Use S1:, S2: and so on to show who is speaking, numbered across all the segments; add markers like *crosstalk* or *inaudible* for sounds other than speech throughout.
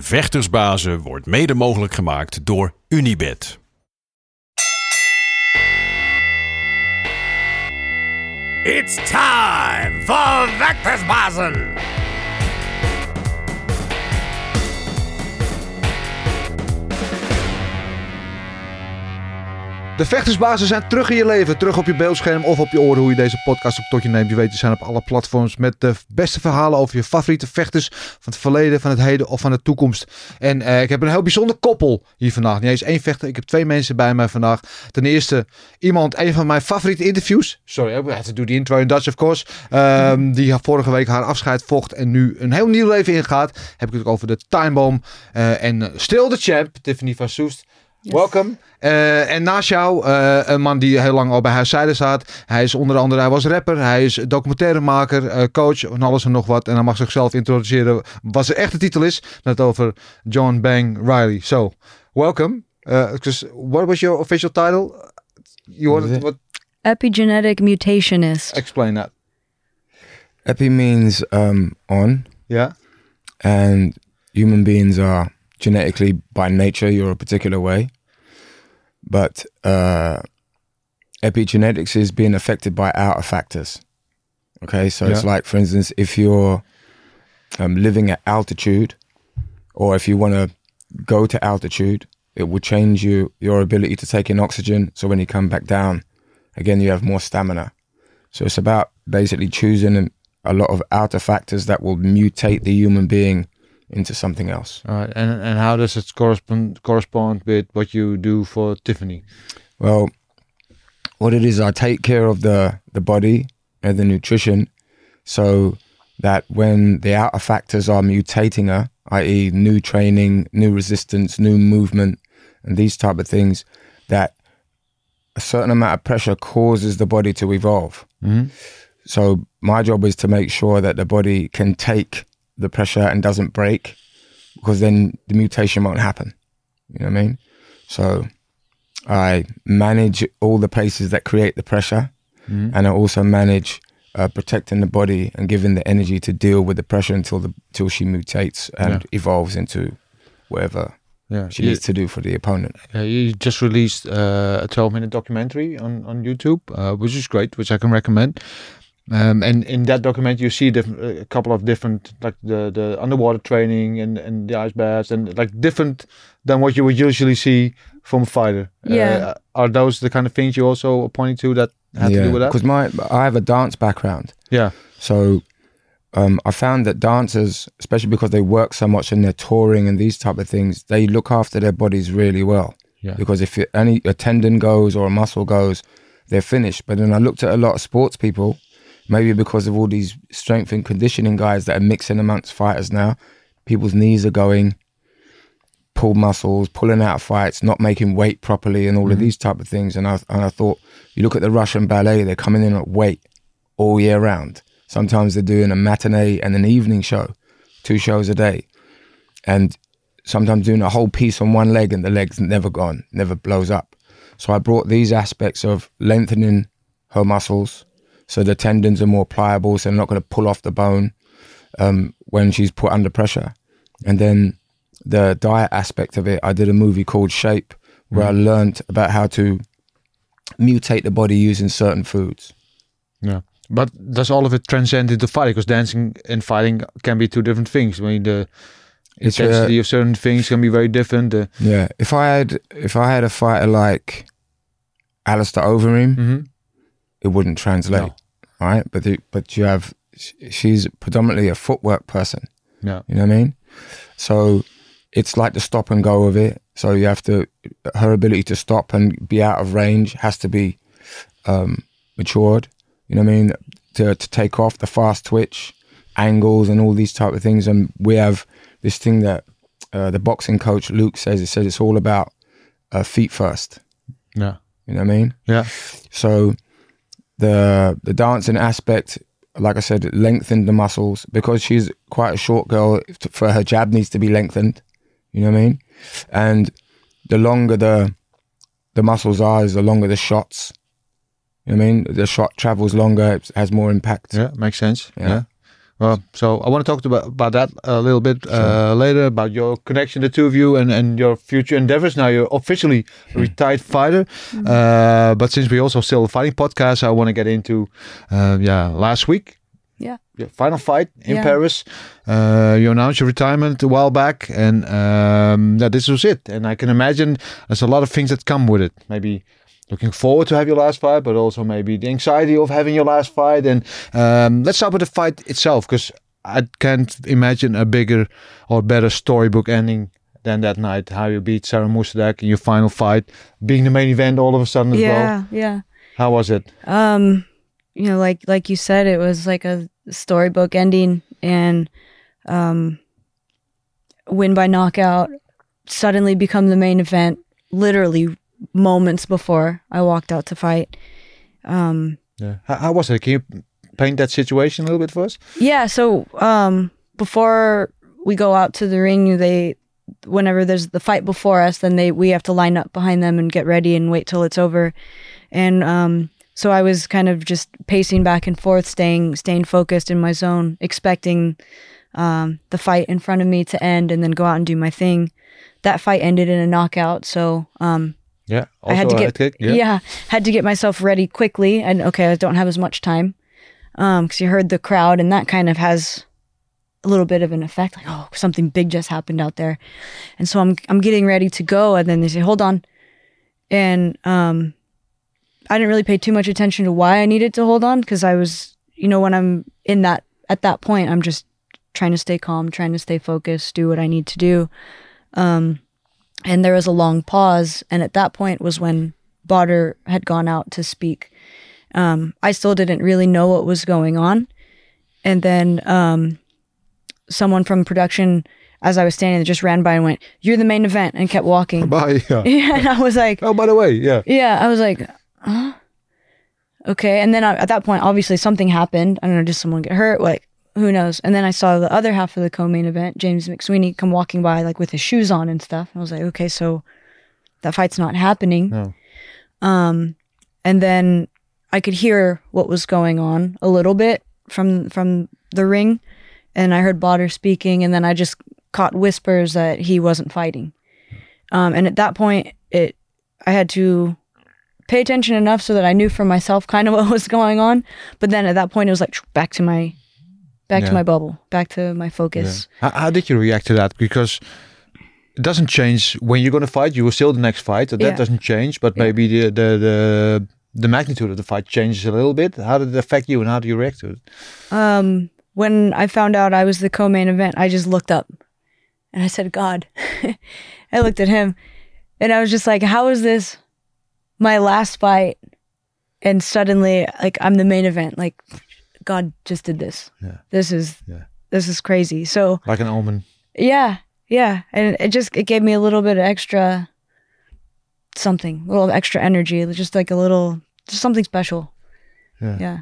S1: Vechtersbazen wordt mede mogelijk gemaakt door Unibed.
S2: It's time for Vectorsbazen!
S3: De vechtersbazen zijn terug in je leven, terug op je beeldscherm of op je oren hoe je deze podcast op tot je neemt. Je weet, die zijn op alle platforms met de beste verhalen over je favoriete vechters van het verleden, van het heden of van de toekomst. En eh, ik heb een heel bijzonder koppel hier vandaag. Niet eens één vechter, ik heb twee mensen bij mij vandaag. Ten eerste iemand, een van mijn favoriete interviews. Sorry, ik have to do the intro in Dutch of course. Um, die vorige week haar afscheid vocht en nu een heel nieuw leven ingaat. Heb ik het over de Time Bomb uh, en Still the Champ, Tiffany van Soest. Welkom. Uh, en naast jou, uh, een man die heel lang al bij haar zijde staat. Hij is onder andere, hij was rapper, hij is documentairemaker, uh, coach van alles en nog wat. En hij mag zichzelf introduceren wat zijn echte titel is. Net over John Bang Riley. So, welcome. what was your official title? You wanted, what?
S4: Epigenetic mutationist.
S3: Explain that.
S5: Epi means um, on.
S3: Yeah.
S5: And human beings are genetically by nature you're a particular way. But uh, epigenetics is being affected by outer factors. Okay? So yeah. it's like for instance if you're um, living at altitude or if you want to go to altitude it will change you your ability to take in oxygen. So when you come back down again you have more stamina. So it's about basically choosing a lot of outer factors that will mutate the human being into something else.
S3: All right. And and how does it correspond correspond with what you do for Tiffany?
S5: Well, what it is, I take care of the the body and the nutrition, so that when the outer factors are mutating her, i.e., new training, new resistance, new movement, and these type of things, that a certain amount of pressure causes the body to evolve.
S3: Mm-hmm.
S5: So my job is to make sure that the body can take the pressure and doesn't break because then the mutation won't happen. You know what I mean? So I manage all the places that create the pressure
S3: mm-hmm.
S5: and I also manage uh, protecting the body and giving the energy to deal with the pressure until the until she mutates and yeah. evolves into whatever
S3: yeah.
S5: she needs to do for the opponent.
S3: Yeah, you just released uh, a 12 minute documentary on, on YouTube, uh, which is great, which I can recommend. Um, and in that document, you see a couple of different, like the, the underwater training and, and the ice baths, and like different than what you would usually see from a fighter.
S4: Yeah.
S3: Uh, are those the kind of things you also pointing to that have
S5: yeah,
S3: to do with that?
S5: Because my I have a dance background.
S3: Yeah.
S5: So um, I found that dancers, especially because they work so much and they're touring and these type of things, they look after their bodies really well.
S3: Yeah.
S5: Because if any a tendon goes or a muscle goes, they're finished. But then I looked at a lot of sports people maybe because of all these strength and conditioning guys that are mixing amongst fighters now, people's knees are going, pull muscles, pulling out of fights, not making weight properly, and all mm-hmm. of these type of things. And I and I thought, you look at the Russian ballet, they're coming in at weight all year round. Sometimes they're doing a matinee and an evening show, two shows a day, and sometimes doing a whole piece on one leg, and the leg's never gone, never blows up. So I brought these aspects of lengthening her muscles, so the tendons are more pliable, so they're not going to pull off the bone um, when she's put under pressure. And then the diet aspect of it, I did a movie called Shape, where mm. I learned about how to mutate the body using certain foods.
S3: Yeah. But does all of it transcend into fighting? Because dancing and fighting can be two different things. I mean, the it's intensity uh, of certain things can be very different. Uh,
S5: yeah. If I had if I had a fighter like Alistair Overeem,
S3: mm-hmm
S5: it wouldn't translate, no. right? But the, but you have she's predominantly a footwork person.
S3: Yeah,
S5: you know what I mean. So it's like the stop and go of it. So you have to her ability to stop and be out of range has to be um, matured. You know what I mean? To to take off the fast twitch angles and all these type of things. And we have this thing that uh, the boxing coach Luke says. He says it's all about uh, feet first.
S3: Yeah.
S5: You know what I mean?
S3: Yeah.
S5: So the the dancing aspect, like I said, lengthened the muscles because she's quite a short girl. For her jab needs to be lengthened. You know what I mean? And the longer the the muscles are, is the longer the shots. You know what I mean? The shot travels longer, it has more impact.
S3: Yeah, makes sense. Yeah.
S5: Yeah.
S3: Well, so I want to talk about, about that a little bit uh, later about your connection, the two of you, and, and your future endeavors. Now you're officially a retired fighter, uh, but since we also still a fighting podcast, I want to get into, uh, yeah, last week.
S4: Yeah.
S3: Your final fight in
S4: Yeah.
S3: Paris. Uh, you announced your retirement a while back, and um, yeah, this was it. And I can imagine there's a lot of things that come with it. Maybe looking forward to have your last fight, but also maybe the anxiety of having your last fight. And um, let's start with the fight itself, because I can't imagine a bigger or better storybook ending than that night. How you beat Sarah Moussaddak in your final fight, being the main event all of a sudden as well.
S4: Yeah, yeah.
S3: How was it?
S4: Um, you know, like like you said, it was like a storybook ending, and um, win by knockout, suddenly become the main event. Literally moments before I walked out to fight. Um,
S3: Yeah. How, how was it? Can you paint that situation a little bit for us?
S4: Yeah, so um before we go out to the ring, they whenever there's the fight before us, then they we have to line up behind them and get ready and wait till it's over. And um so I was kind of just pacing back and forth, staying staying focused in my zone, expecting um the fight in front of me to end and then go out and do my thing. That fight ended in a knockout, so um
S3: Yeah. Also
S4: I had to get
S3: kick?
S4: yeah. had to get myself ready quickly and okay I don't have as much time um because you heard the crowd and that kind of has a little bit of an effect like oh something big just happened out there and so I'm I'm getting ready to go and then they say hold on and um I didn't really pay too much attention to why I needed to hold on because I was you know when I'm in that at that point I'm just trying to stay calm trying to stay focused do what I need to do um and there was a long pause and at that point was when Botter had gone out to speak um, I still didn't really know what was going on and then um, someone from production as I was standing there just ran by and went you're the main event and kept walking
S3: Bye. Yeah. *laughs*
S4: yeah and I was like
S3: Oh, by the way, yeah.
S4: yeah I was like huh? okay and then I, at that point obviously something happened I don't know did someone get hurt like who knows? And then I saw the other half of the co-main event James McSweeney come walking by like with his shoes on and stuff. I was like okay so that fight's not happening.
S3: No.
S4: um and then I could hear what was going on a little bit from from the ring. And I heard Botter speaking and then I just caught whispers that he wasn't fighting. Um and at that point it I had to pay attention enough so that I knew for myself kind of *laughs* what was going on. But then at that point it was like back to my back
S3: Yeah.
S4: to my bubble back to my focus
S3: How, how did you react to that? Because it doesn't change when you're going to fight. You will still the next fight. So that
S4: Yeah.
S3: doesn't change. But
S4: Yeah.
S3: maybe the, the the the magnitude of the fight changes a little bit. How did it affect you, and how do you react to it?
S4: um, when I found out I was the co-main event, I just looked up and I said, God. *laughs* I looked at him and I was just like, how is this my last fight? And suddenly, like, I'm the main event. Like, God just did this.
S3: Yeah.
S4: This is,
S3: Yeah.
S4: this is crazy. So,
S3: Like an omen.
S4: yeah, yeah. And it just, it gave me a little bit of extra something, a little extra energy, just like a little, just something special.
S3: Yeah.
S4: Yeah.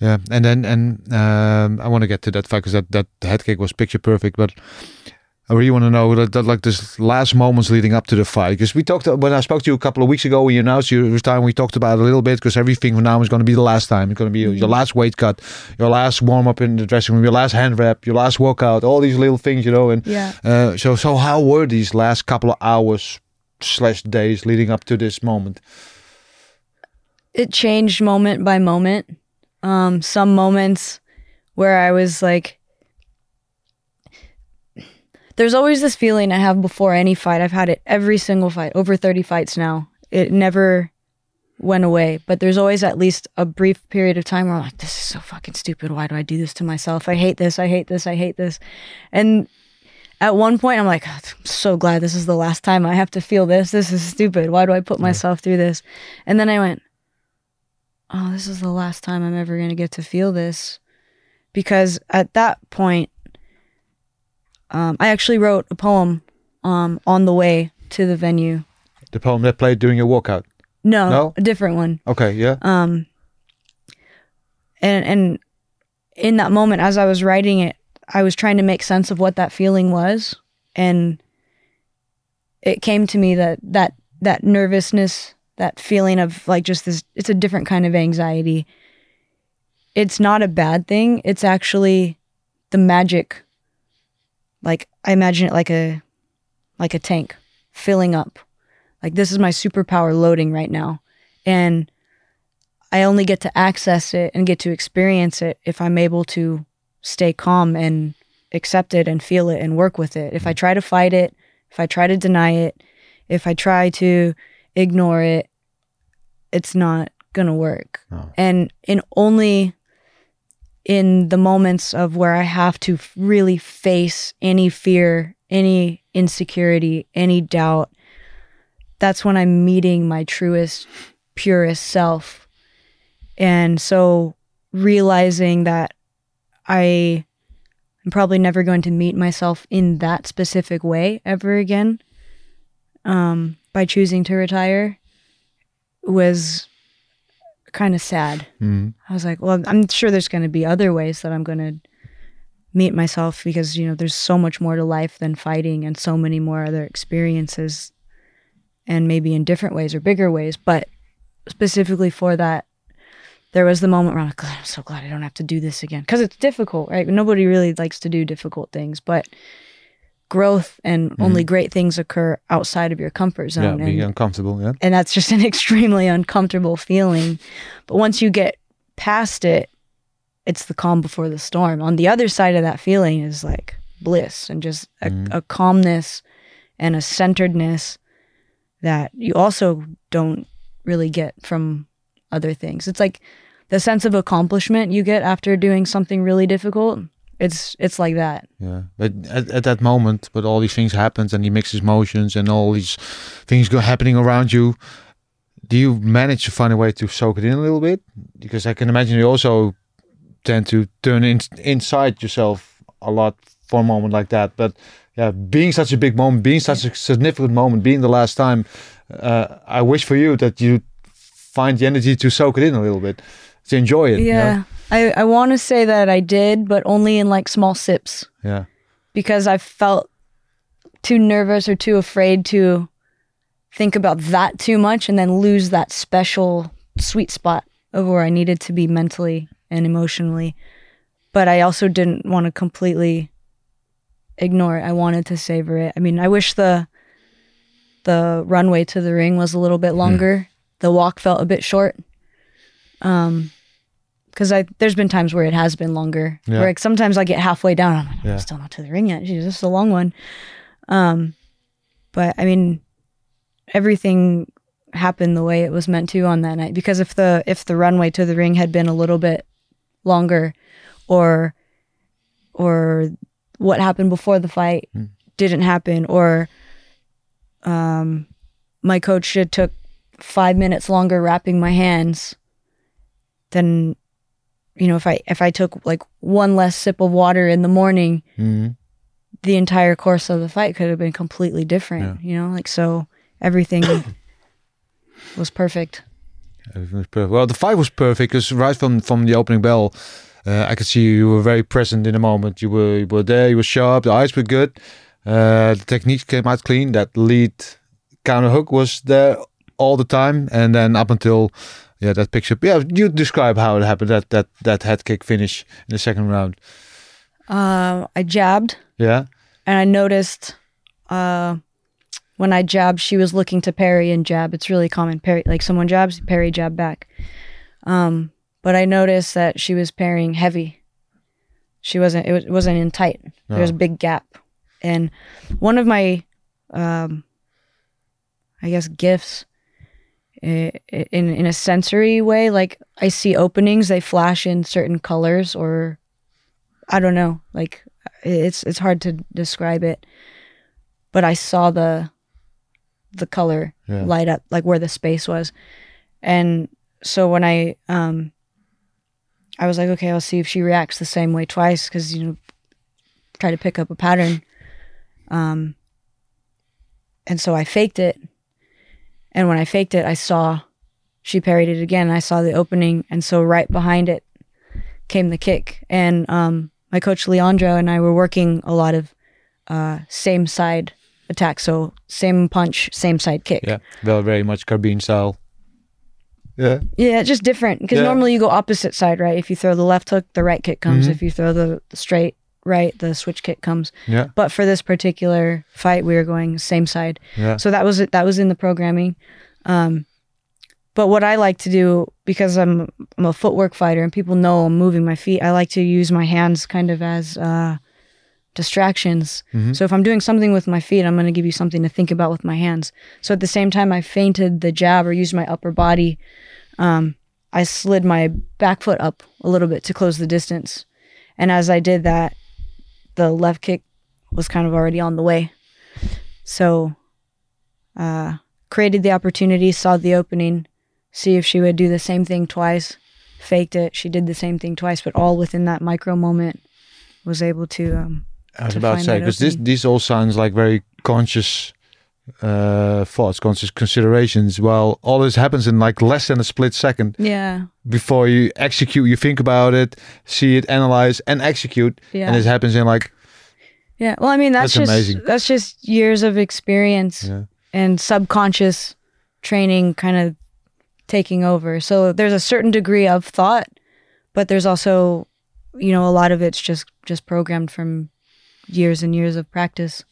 S3: Yeah, and then and um, I want to get to that fact because that that head kick was picture perfect. But I really want to know that, that like this last moments leading up to the fight because we talked when I spoke to you a couple of weeks ago when you announced your retirement. We talked about it a little bit because everything from now is going to be the last time. It's going to be your last weight cut, your last warm up in the dressing room, your last hand wrap, your last workout, all these little things, you know. And
S4: Yeah.
S3: uh, so so how were these last couple of hours slash days leading up to this moment?
S4: it changed moment by moment. Um, some moments where I was like, there's always this feeling I have before any fight. I've had it every single fight, over 30 fights now. It never went away, but there's always at least a brief period of time where I'm like, this is so fucking stupid. Why do I do this to myself? I hate this. I hate this. I hate this. And at one point, I'm like, "Oh, I'm so glad this is the last time I have to feel this. This is stupid. Why do I put myself through this? And then I went, oh, this is the last time I'm ever going to get to feel this. Because at that point, um, I actually wrote a poem um, on the way to the venue.
S3: The poem that played during your walkout.
S4: No,
S3: No?
S4: a different one.
S3: Okay, yeah.
S4: Um, and and in that moment, as I was writing it, I was trying to make sense of what that feeling was, and it came to me that that that nervousness, that feeling of like just this, it's a different kind of anxiety. It's not a bad thing. It's actually the magic. Like I imagine it like a like a tank filling up. Like this is my superpower loading right now. And I only get to access it and get to experience it if I'm able to stay calm and accept it and feel it and work with it. If I try to fight it, if I try to deny it, if I try to ignore it, it's not going to work.
S3: No.
S4: And in only in the moments of where I have to really face any fear, any insecurity, any doubt, that's when I'm meeting my truest, purest self. And so realizing that I am probably never going to meet myself in that specific way ever again um, by choosing to retire was kind of sad.
S3: Mhm.
S4: I was like, well, I'm sure there's going to be other ways that I'm going to meet myself because, you know, there's so much more to life than fighting and so many more other experiences and maybe in different ways or bigger ways. But specifically for that, there was the moment where I'm like, I'm so glad I don't have to do this again because it's difficult, right? Nobody really likes to do difficult things, but growth and only great things occur outside of your comfort
S3: Mm-hmm. Yeah,
S4: zone.
S3: being
S4: and
S3: uncomfortable, yeah.
S4: and that's just an *laughs* extremely uncomfortable feeling. But once you get past it, it's the calm before the storm. On the other side of that feeling is like bliss and just a, a calmness and a centeredness that you also don't really get from other things. It's like the sense of accomplishment you get after doing something really difficult. It's it's like that.
S3: Yeah, but at, at that moment, but all these things happens and he mixes motions and all these things go happening around you. Do you manage to find a way to soak it in a little bit? Because I can imagine you also tend to turn in, inside yourself a lot for a moment like that. But yeah, being such a big moment, being such a significant moment, being the last time, uh, I wish for you that you find the energy to soak it in a little bit, to enjoy it. you know?
S4: I, I want to say that I did, but only in like small sips.
S3: Yeah.
S4: because I felt too nervous or too afraid to think about that too much and then lose that special sweet spot of where I needed to be mentally and emotionally. But I also didn't want to completely ignore it. I wanted to savor it. I mean, I wish the the runway to the ring was a little bit longer. The walk felt a bit short. Um because I there's been times where it has been longer.
S3: Yeah.
S4: Where like sometimes I get halfway down, I'm like,
S3: Yeah.
S4: I'm still not to the ring yet. Jeez, this is a long one. Um, but I mean, everything happened the way it was meant to on that night. Because if the if the runway to the ring had been a little bit longer, or or what happened before the fight didn't happen, or um, my coach had took five minutes longer wrapping my hands, then you know if I if I took like one less sip of water in the morning,
S3: Mhm.
S4: the entire course of the fight could have been completely different. You know, like so everything *coughs* was perfect.
S3: Everything was perfect. Well, the fight was perfect because right from from the opening bell, uh, I could see you were very present in the moment. You were you were there. You were sharp. The eyes were good. Uh, the technique came out clean. That lead counter hook was there all the time, and then up until yeah that picture. Yeah, you describe how it happened. That that that head kick finish in the second round.
S4: Uh, I jabbed
S3: Yeah.
S4: and I noticed uh, when I jabbed, she was looking to parry and jab. It's really common. Parry, like someone jabs, parry, jab back. Um, but I noticed that she was parrying heavy. She wasn't. It, was, it wasn't in tight. There was a big gap, and one of my, um, I guess, gifts. In in a sensory way, like I see openings, they flash in certain colors, or I don't know. Like it's it's hard to describe it, but I saw the the color
S3: Yeah.
S4: light up, like where the space was, and so when I um I was like, okay, I'll see if she reacts the same way twice, because you know, try to pick up a pattern. Um, and so I faked it. And when I faked it, I saw she parried it again. I saw the opening. And so right behind it came the kick. And um, my coach Leandro and I were working a lot of uh, same side attack. So same punch, same side kick.
S3: Yeah, well, very much carbine style. Yeah,
S4: Yeah, just different because
S3: Yeah.
S4: normally you go opposite side, right? If you throw the left hook, the right kick comes.
S3: Mhm.
S4: If you throw the, the straight right, the switch kick comes.
S3: yeah,
S4: But for this particular fight, we were going same side.
S3: yeah.
S4: So that was it. That was in the programming. Um, but what I like to do because I'm I'm a footwork fighter and people know I'm moving my feet. I like to use my hands kind of as uh, distractions.
S3: Mhm.
S4: So if I'm doing something with my feet, I'm going to give you something to think about with my hands. So at the same time, I feinted the jab or used my upper body. Um, I slid my back foot up a little bit to close the distance, and as I did that, the left kick was kind of already on the way. So uh, created the opportunity, saw the opening, see if she would do the same thing twice, faked it. She did the same thing twice, but all within that micro moment was able to. Um,
S3: I was
S4: to
S3: about to say because this this all sounds like very conscious uh thoughts, conscious considerations. Well, all this happens in like less than a split second
S4: yeah,
S3: before you execute, you think about it, see it, analyze, and execute,
S4: yeah,
S3: and this happens in like
S4: yeah. Well, I mean, that's,
S3: That's
S4: just
S3: amazing.
S4: that's just years of experience
S3: yeah,
S4: and subconscious training, kind of taking over. So there's a certain degree of thought, but there's also, you know, a lot of it's just just programmed from years and years of practice.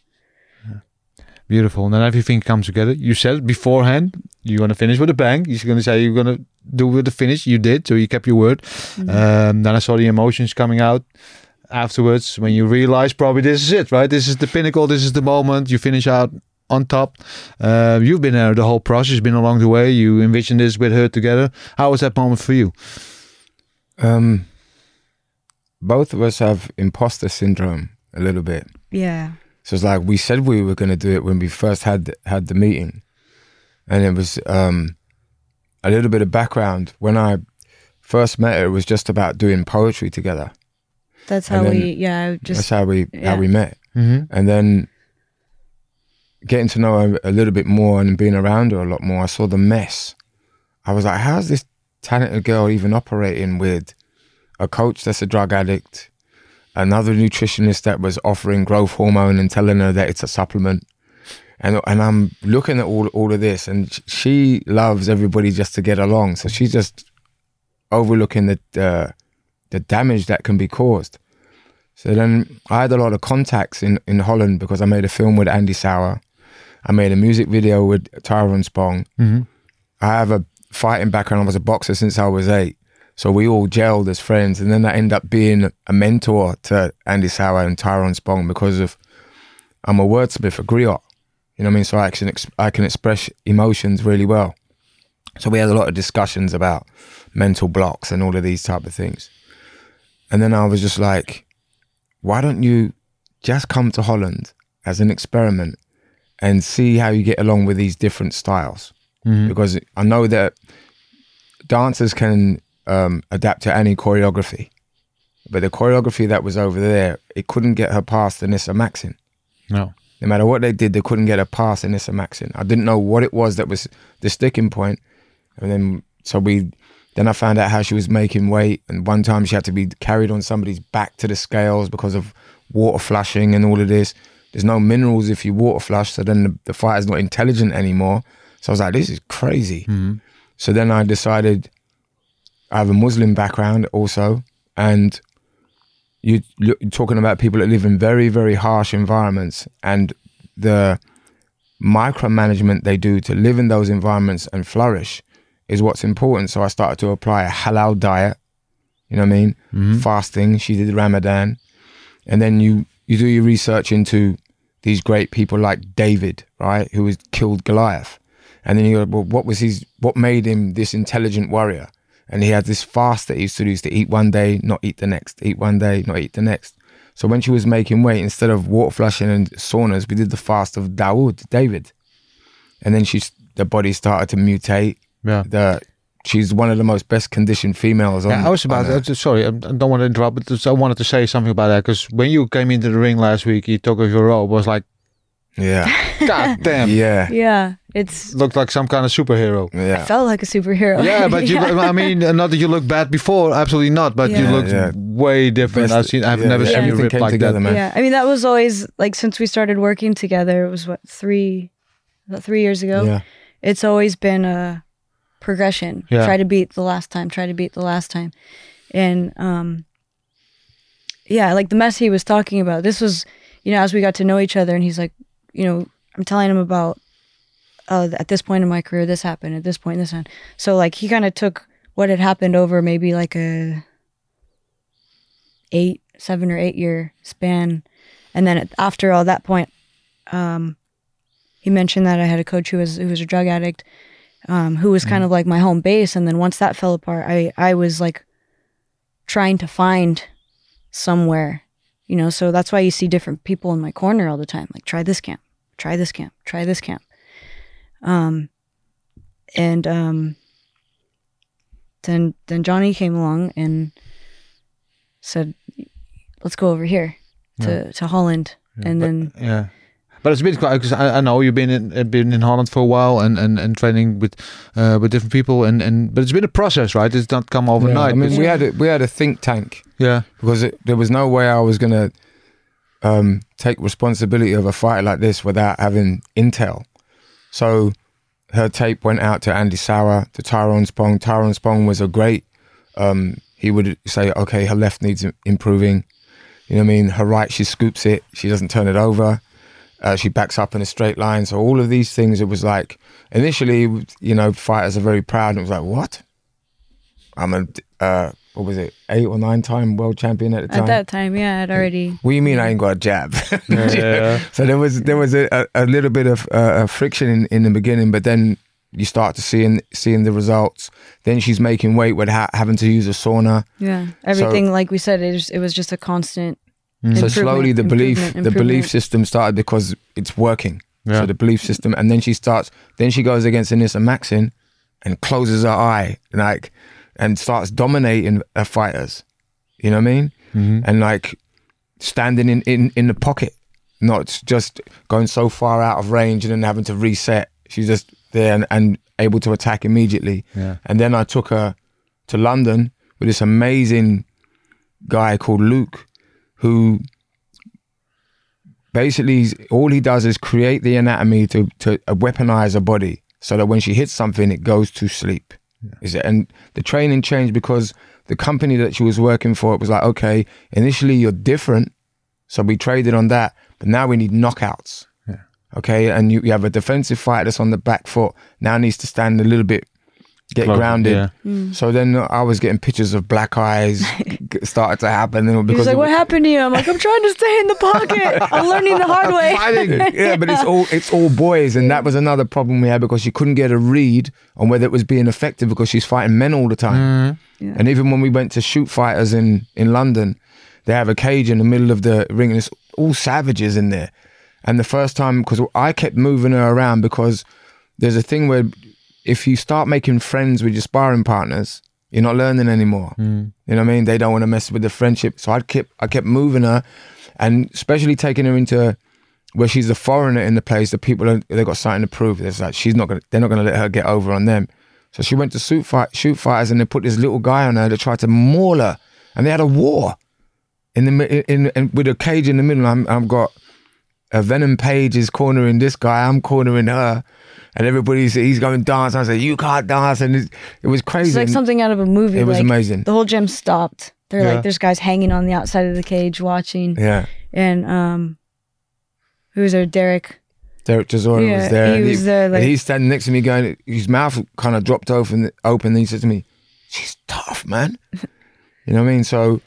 S3: Beautiful. And then everything comes together. You said beforehand you're gonna finish with a bang. You're gonna say you're gonna do with the finish. You did, so you kept your word. Um, then I saw the emotions coming out afterwards when you realize probably this is it, right? This is the pinnacle. This is the moment. You finish out on top. Uh, you've been there the whole process. Been along the way. You envisioned this with her together. How was that moment for you?
S5: Um, both of us have imposter syndrome a little bit.
S4: Yeah.
S5: So it's like we said we were going to do it when we first had had the meeting, and it was um, a little bit of background. When I first met her, it was just about doing poetry together.
S4: That's how we, yeah, just That's
S5: how we
S4: yeah.
S5: how we met,
S3: Mm-hmm.
S5: and then getting to know her a little bit more and being around her a lot more. I saw the mess. I was like, how's this talented girl even operating with a coach that's a drug addict, another nutritionist that was offering growth hormone and telling her that it's a supplement. And and I'm looking at all all of this, and she loves everybody just to get along. So she's just overlooking the the, the damage that can be caused. So then I had a lot of contacts in, in Holland because I made a film with Andy Souwer. I made a music video with Tyrone Spong.
S3: Mm-hmm.
S5: I have a fighting background. I was a boxer since I was eight. So we all gelled as friends. And then I end up being a mentor to Andy Souwer and Tyrone Spong because of I'm a wordsmith, a griot. You know what I mean? So I can, ex- I can express emotions really well. So we had a lot of discussions about mental blocks and all of these type of things. And then I was just like, why don't you just come to Holland as an experiment and see how you get along with these different styles?
S3: Mm-hmm.
S5: because I know that dancers can um, adapt to any choreography, but the choreography that was over there, it couldn't get her past Anissa Meksen.
S3: No.
S5: No matter what they did, they couldn't get her past Anissa Meksen. I didn't know what it was that was the sticking point, and then so we. Then I found out how she was making weight, and one time she had to be carried on somebody's back to the scales because of water flushing and all of this. There's no minerals if you water flush, so then the, the fighter's not intelligent anymore. So I was like, this is crazy.
S3: Mm-hmm.
S5: So then I decided I have a Muslim background also, and you, you're talking about people that live in very, very harsh environments and the micromanagement they do to live in those environments and flourish is what's important. So I started to apply a halal diet, you know what I mean?
S3: Mm-hmm.
S5: Fasting. She did Ramadan. And then you, you do your research into these great people like David, right? Who was killed Goliath. And then you go, well, what was his, what made him this intelligent warrior? And he had this fast that he used to do, is to eat one day, not eat the next, eat one day, not eat the next. So when she was making weight, instead of water flushing and saunas, we did the fast of Dawood, David. And then she's, the body started to mutate.
S3: Yeah.
S5: The, she's one of the most best conditioned females on
S3: Yeah, I was about.
S5: on earth.
S3: sorry, I I don't want to interrupt, but just- I wanted to say something about that because when you came into the ring last week, you took of your role was like
S5: Yeah. *laughs*
S3: God damn.
S5: Yeah.
S4: Yeah, it's
S3: Looked like some kind of superhero.
S5: Yeah.
S4: felt like a superhero.
S3: Yeah, but you, *laughs* I mean, not that you look bad before, absolutely not. But you
S4: Yeah.
S3: look
S5: Yeah.
S3: way different.
S5: Best-
S3: I've seen, I've
S5: yeah,
S3: never
S5: yeah,
S3: seen you
S5: everything
S3: rip like
S5: together,
S3: that.
S5: man.
S4: yeah. I mean, that was always like since we started working together. It was what three, about three years ago.
S5: Yeah.
S4: It's always been a progression.
S3: Yeah.
S4: Try to beat the last time. Try to beat the last time, and um, yeah, like the mess he was talking about. This was, you know, as we got to know each other, and he's like, you know, I'm telling him about, uh, at this point in my career, this happened. At this point, this happened. So like he kind of took what had happened over maybe like a eight, seven or eight year span, and then at- after all that point, um, he mentioned that I had a coach who was who was a drug addict, um, who was kind of like my home base, and then once that fell apart, I I was like trying to find somewhere, you know. So that's why you see different people in my corner all the time. Like try this camp, try this camp, try this camp. Um, and um, then then Johnny came along and said, "Let's go over here to to Holland," and then
S3: Yeah. But it's been quite because I, I know you've been in uh, been in Holland for a while and, and, and training with uh, with different people and, and but it's been a process, right? It's not come
S5: Yeah,
S3: overnight.
S5: I mean, we had a, we had a think tank
S3: yeah,
S5: because it, there was no way I was gonna um, take responsibility of a fight like this without having intel. So her tape went out to Andy Souwer, to Tyrone Spong. Tyrone Spong was a great. Um, he would say, okay, her left needs improving. You know what I mean? Her right, she scoops it. She doesn't turn it over. Uh, she backs up in a straight line. So all of these things, it was like initially, you know, fighters are very proud, and it was like, what? I'm a uh, what was it, eight or nine time world champion at the time.
S4: at that time, yeah, I'd already
S5: What do you mean I ain't got a jab? *laughs*
S3: yeah, yeah.
S5: so there was there was a, a, a little bit of uh, a friction in, in the beginning, but then you start to seeing seeing the results. Then she's making weight with ha- having to use a sauna.
S4: Yeah, everything like we said, it was, it was just a constant.
S5: So
S4: improvement,
S5: slowly the belief
S4: improvement,
S5: the belief system started because it's working.
S3: Yeah.
S5: So the belief system, and then she starts. Then she goes against Anissa Meksen and closes her eye, like, and starts dominating her fighters. You know what I mean?
S3: Mm-hmm.
S5: And like standing in, in in the pocket, not just going so far out of range and then having to reset. She's just there and, and able to attack immediately.
S3: Yeah.
S5: And then I took her to London with this amazing guy called Luke, who basically all he does is create the anatomy to to weaponize a body, so that when she hits something, it goes to sleep. Is it? And the training changed because the company that she was working for it was like, okay, initially you're different, so we traded on that, but now we need knockouts.
S3: Yeah.
S5: Okay, and you, you have a defensive fighter that's on the back foot now needs to stand a little bit, get
S3: Closer,
S5: grounded.
S3: yeah. Mm.
S5: So then I was getting pictures of black eyes *laughs* g- started to happen, and
S4: He
S5: because
S4: was like,
S5: it
S4: "What happened to you?" I'm like, "I'm trying to stay in the pocket. I'm learning the hard way."
S5: fighting. *laughs* yeah, but it's all it's all boys, and that was another problem we had because she couldn't get a read on whether it was being effective because she's fighting men all the time. Mm.
S4: Yeah.
S5: And even when we went to shoot fighters in in London, they have a cage in the middle of the ring, and it's all savages in there. And the first time, because I kept moving her around because there's a thing where if you start making friends with your sparring partners, you're not learning anymore. Hmm. You know what I mean? They don't want to mess with the friendship. So I kept I kept moving her, and especially taking her into where she's a foreigner in the place. The people are, they got something to prove. It's like she's not gonna. They're not gonna let her get over on them. So she went to shoot fight shoot fighters, and they put this little guy on her to try to maul her, and they had a war in the mi- in, in with a cage in the middle. I'm I've got a Venom Page is cornering this guy. I'm cornering her. And everybody's he's going dance. I say you can't dance, and it, it was crazy.
S4: It's like something out of a movie.
S5: It was
S4: like,
S5: amazing.
S4: The whole gym stopped. They're
S3: Yeah.
S4: like, there's guys hanging on the outside of the cage watching,
S5: yeah,
S4: and um, who was there? Derek.
S5: Derek Chisora
S4: Yeah,
S5: was there.
S4: he
S5: and
S4: was there,
S5: and
S4: like-
S5: he's standing next to me, going, his mouth kind of dropped open. Open. And he said to me, "She's tough, man." *laughs* you know what I mean? So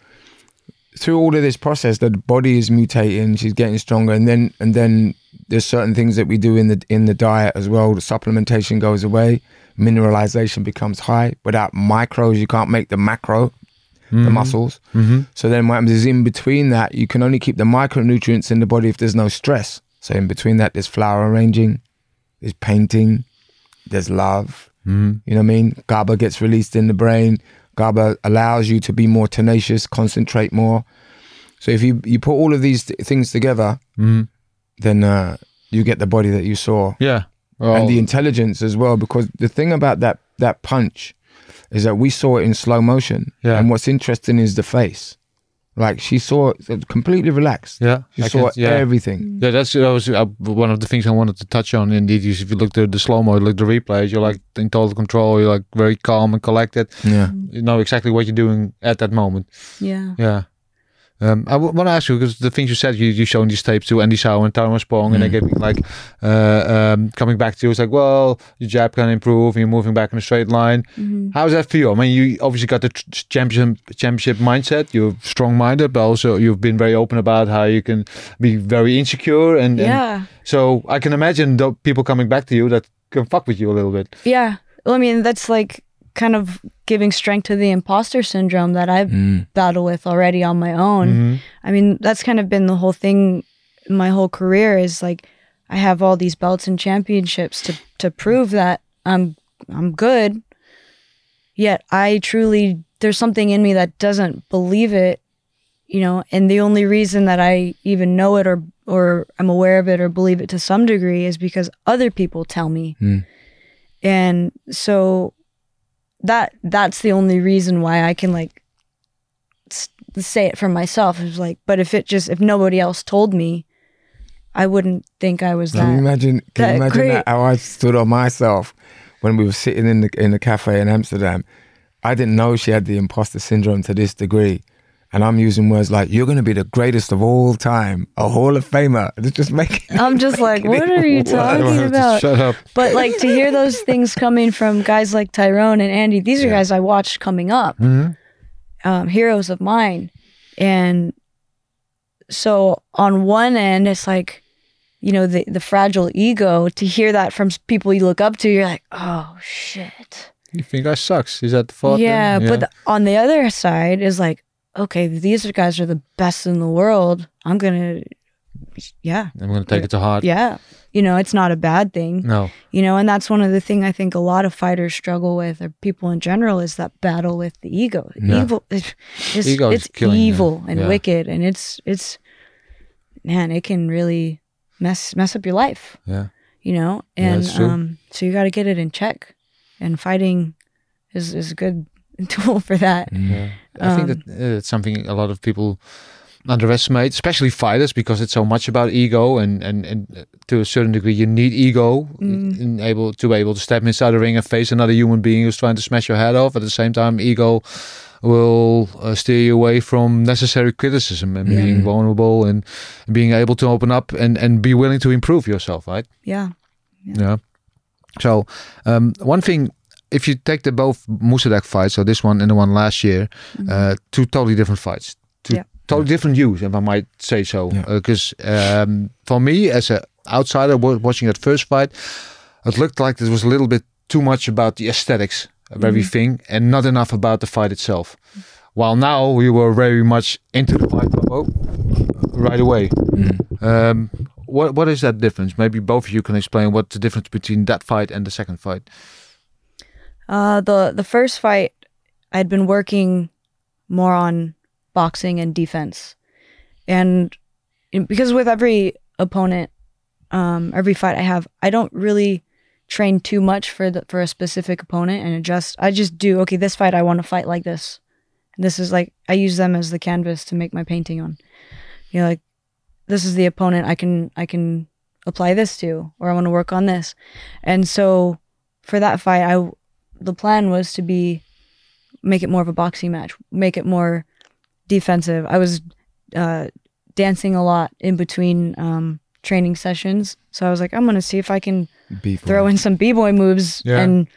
S5: through all of this process, the body is mutating. She's getting stronger, and then and then there's certain things that we do in the in the diet as well. The supplementation goes away. Mineralization becomes high. Without micros, you can't make the macro, the muscles.
S3: Mm-hmm.
S5: So then what happens is in between that, you can only keep the micronutrients in the body if there's no stress. So in between that, there's flower arranging, there's painting, there's love.
S3: Mm-hmm.
S5: You know what I mean? GABA gets released in the brain. GABA allows you to be more tenacious, concentrate more. So if you you put all of these th- things together,
S3: Mm-hmm.
S5: then uh, you get the body that you saw
S3: Yeah. Well,
S5: and the intelligence as well. Because the thing about that that punch is that we saw it in slow motion.
S3: Yeah.
S5: And what's interesting is the face. Like she saw it completely relaxed.
S3: yeah.
S5: She
S3: I
S5: saw
S3: can- yeah.
S5: everything.
S3: Yeah, that's that was uh, one of the things I wanted to touch on. Indeed, is if you look at the slow mo, look at the replays, you're like in total control. You're like very calm and collected.
S5: Yeah.
S3: You know exactly what you're doing at that moment.
S4: Yeah.
S3: Yeah. Um, I want to ask you because the things you said, you you shown these tapes to Andy Sau and Tyrone Spong, and they gave me like uh, um, coming back to you. It's like, well, your jab can improve, and you're moving back in a straight line. How does that feel? I mean, you obviously got the tr- championship championship mindset. You're strong minded, but also you've been very open about how you can be very insecure, and, and
S4: Yeah.
S3: so I can imagine the people coming back to you that can fuck with you a little bit.
S4: Yeah. Well, I mean, that's like kind of giving strength to the imposter syndrome that I've
S5: Mm.
S4: battled with already on my own.
S3: Mm-hmm.
S4: I mean, that's kind of been the whole thing my whole career is like I have all these belts and championships to to prove that I'm I'm good. Yet I truly there's something in me that doesn't believe it, you know, and the only reason that I even know it or or I'm aware of it or believe it to some degree is because other people tell me.
S5: Mm.
S4: And so that that's the only reason why I can like s- say it for myself. It's like, but if it just if nobody else told me, I wouldn't think I was
S5: Can you imagine? Can
S4: that
S5: you imagine
S4: great.
S5: that, how I stood on myself when we were sitting in the in the cafe in Amsterdam? I didn't know she had the imposter syndrome to this degree, and I'm using words like "You're going to be the greatest of all time, a Hall of Famer." *laughs* It's just making. *laughs*
S4: I'm just like, what are you *laughs* talking about?
S3: Shut up.
S4: But like to hear those things coming from guys like Tyrone and Andy, these are guys I watched coming up, um, heroes of mine. And so on one end, it's like, you know, the, the fragile ego to hear that from people you look up to, you're like, oh shit.
S3: You think I sucks? Is that the fault?
S4: yeah.
S3: then?
S4: But the- on the other side is like, okay, these are guys are the best in the world. I'm going to, yeah,
S3: I'm gonna take it to heart.
S4: yeah. You know, it's not a bad thing.
S3: No.
S4: you know and that's one of the thing i think a lot of fighters struggle with or people in general is that battle with the ego
S3: Yeah.
S4: evil it's, it's, it's
S3: killing you.
S4: evil and
S3: Yeah.
S4: wicked and it's it's man it can really mess mess up your life
S3: Yeah.
S4: you know and
S3: true.
S4: um so you got to get it in check and fighting is is a good *laughs* tool for that
S3: Yeah. I think that uh, it's something a lot of people underestimate, especially fighters, because it's so much about ego, and and, and uh, to a certain degree, you need ego in able to be able to step inside the ring and face another human being who's trying to smash your head off. At the same time, ego will uh, steer you away from necessary criticism and being vulnerable and being able to open up and and be willing to improve yourself, right?
S4: yeah
S3: Yeah. So um, one thing, if you take the both Moussaddak fights, so this one and the one last year, uh, two totally different fights, two
S4: Yeah.
S3: totally different views, if I might say so.
S5: Yeah.
S3: Because um, for me, as an outsider wa- watching that first fight, it looked like it was a little bit too much about the aesthetics of everything and not enough about the fight itself. While now we were very much into the fight oh, right away. Um, what what is that difference? Maybe both of you can explain what's the difference between that fight and the second fight.
S4: Uh, the the first fight, I'd been working more on boxing and defense, and because with every opponent, um, every fight I have, I don't really train too much for the for a specific opponent and adjust. I just do okay. This fight I want to fight like this. This is like I use them as the canvas to make my painting on. You know, like this is the opponent I can I can apply this to, or I want to work on this, and so for that fight, I the plan was to be make it more of a boxing match, make it more defensive. I was uh, dancing a lot in between um, training sessions, so I was like, I'm gonna see if I can
S5: Be
S4: throw in some b boy moves
S3: Yeah.
S4: and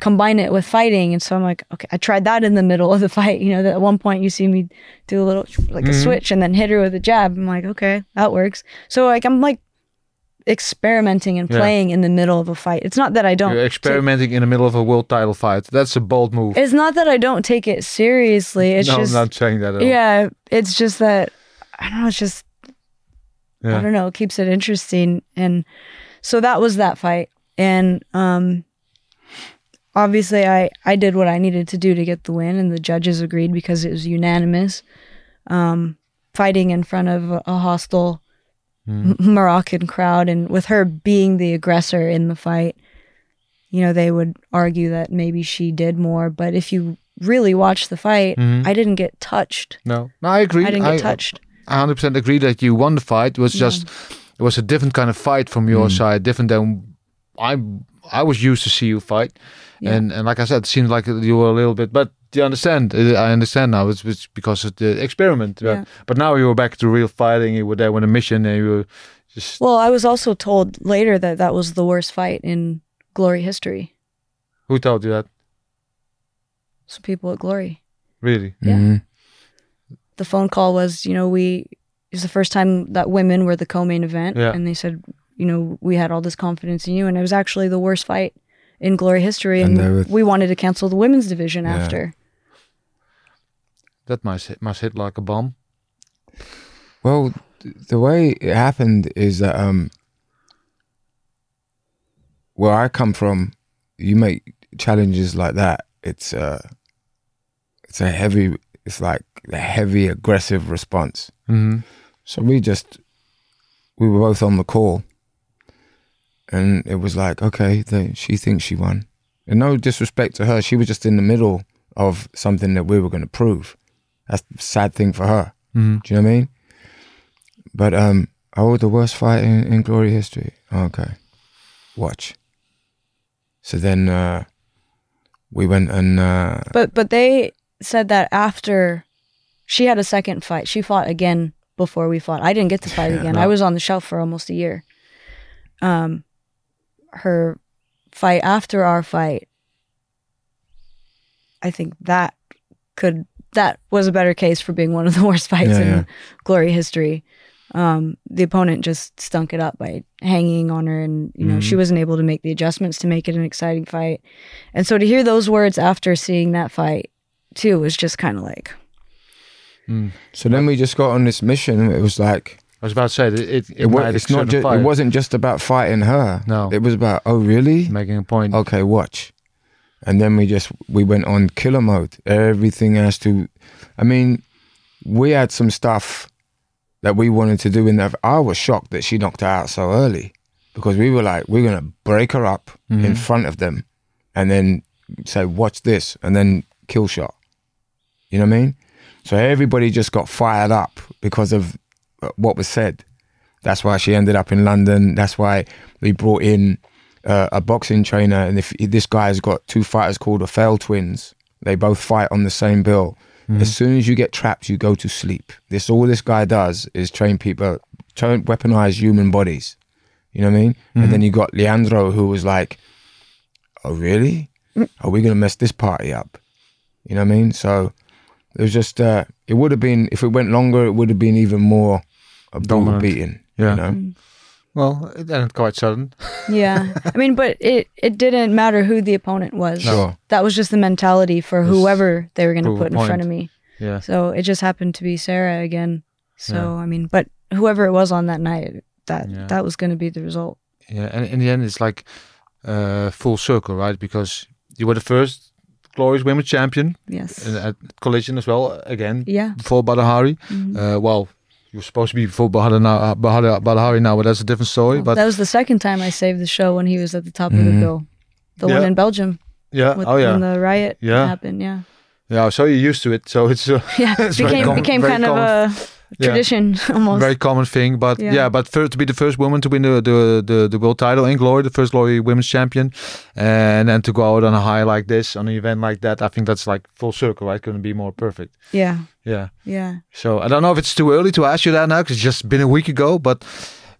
S4: combine it with fighting. And so I'm like, okay, I tried that in the middle of the *laughs* fight. You know, that at one point you see me do a little like a switch and then hit her with a jab. I'm like, okay, that works. So like I'm like experimenting and
S3: Yeah.
S4: playing in the middle of a fight. It's not that I don't
S3: You're
S4: take-
S3: experimenting in the middle of a world title fight. That's a bold move.
S4: it's not that I don't take it seriously. It's
S3: no,
S4: just
S3: I'm not saying that at all.
S4: yeah, it's just that I don't know. It's just I don't know. It keeps it interesting, and so that was that fight. And um, obviously, I I did what I needed to do to get the win, and the judges agreed because it was unanimous. Um, fighting in front of a hostile M- Moroccan crowd, and with her being the aggressor in the fight, you know, they would argue that maybe she did more. But if you really watch the fight,
S3: Mhm.
S4: I didn't get touched.
S3: No, no, I agree.
S4: I didn't get touched.
S3: I 100% agree that you won the fight. It was
S4: Yeah.
S3: just it was a different kind of fight from your
S5: Mm.
S3: side, different than I I was used to see you fight.
S4: Yeah.
S3: And and like I said, it seemed like you were a little bit, but you understand. Uh, I understand now. It's, it's because of the experiment. But,
S4: Yeah.
S3: but now you were back to real fighting. You were there with a mission, and you were just
S4: Well, I was also told later that that was the worst fight in Glory history.
S3: who told you that?
S4: Some people at Glory.
S3: Really?
S4: Yeah.
S5: Mhm.
S4: The phone call was, you know, we it's the first time that women were the co-main event,
S3: Yeah.
S4: and they said, you know, we had all this confidence in you, and it was actually the worst fight in Glory history,
S5: And
S4: and,
S5: they were-
S4: we wanted to cancel the women's division
S5: Yeah.
S4: after.
S3: That must hit, must hit like a bomb.
S5: Well, the way it happened is that um, where I come from, you make challenges like that. It's uh, it's a heavy. It's like a heavy aggressive response.
S3: hmm
S5: So we just we were both on the call, and it was like, okay, they, she thinks she won. And no disrespect to her, she was just in the middle of something that we were going to prove. That's the sad thing for her.
S3: hmm
S5: Do you know what I mean? But um, oh, the worst fight in, in glory history. Okay, watch. So then uh, we went and uh,
S4: But but they said that after she had a second fight, she fought again before we fought. I didn't get to *laughs* fight
S5: Yeah,
S4: again.
S3: no.
S4: I was on the shelf for almost a year. Um, her fight after our fight, I think that could that was a better case for being one of the *laughs* worst fights
S5: Yeah,
S4: in
S5: yeah.
S4: glory history. Um, the opponent just stunk it up by hanging on her, and you know she
S5: Mm-hmm.
S4: wasn't able to make the adjustments to make it an exciting fight. And so to hear those words after seeing that fight too was just kind of like,
S5: so then we just got on this mission. It was like
S3: I was about to say that it. It,
S5: it was, it's not
S3: certain
S5: just it wasn't just about fighting her.
S3: No.
S5: it was about oh really
S3: making a point.
S5: okay watch, and then we just we went on killer mode. Everything has to. I mean, we had some stuff that we wanted to do in that. I was shocked that she knocked her out so early because we were like we're gonna break her up in front of them, and then say watch this, and then kill shot. You know what I mean? So everybody just got fired up because of uh, what was said. That's why she ended up in London. That's why we brought in uh, a boxing trainer. And if this guy's got two fighters called the Fail Twins, they both fight on the same bill. As soon as you get trapped, you go to sleep. This all this guy does is train people, train, weaponize human bodies. You know what I mean? And then you got Leandro, who was like, "Oh, really? Are we gonna mess this party up?" You know what I mean? So it was just uh, it would have been if it went longer, it would have been even more a brutal beating.
S3: Yeah.
S5: You know?
S3: Well, it ended quite sudden. *laughs*
S4: yeah. I mean, but it it didn't matter who the opponent was.
S5: Sure.
S4: That was just the mentality for
S3: Just
S4: whoever they were going to put in front of me.
S3: Yeah.
S4: So it just happened to be Sarah again. So
S3: Yeah.
S4: I mean, but whoever it was on that night, that
S3: Yeah.
S4: that was going to be the result.
S3: Yeah, and in the end, it's like uh, full circle, right? Because you were the first glorious women's champion
S4: Yes.
S3: at Collision as well. Again,
S4: yeah.
S3: before Badr Hari.
S4: Mhm.
S3: Uh, well, you were supposed to be before Badr Hari now, uh, Badr Hari, Badahari now, but that's a different story. But
S4: that was the second time I saved the show when he was at the top of the
S5: Mhm.
S4: bill. The
S3: Yeah.
S4: one in Belgium
S3: yeah,
S4: with,
S3: oh yeah,
S4: when the riot
S3: Yeah.
S4: happened. Yeah.
S3: yeah. So you're used to it. So it's uh, *laughs*
S4: Yeah. *laughs*
S3: It's
S4: became
S3: common-
S4: became kind of a
S3: Yeah.
S4: tradition *laughs* almost.
S3: very common thing. But yeah,
S4: Yeah.
S3: but for, to be the first woman to win the, the the the world title in glory, the first glory women's champion, and then to go out on a high like this on an event like that, I think that's like full circle, right? Couldn't be more perfect.
S4: yeah.
S3: Yeah.
S4: Yeah.
S3: So I don't know if it's too early to ask you that now because it's just been a week ago. But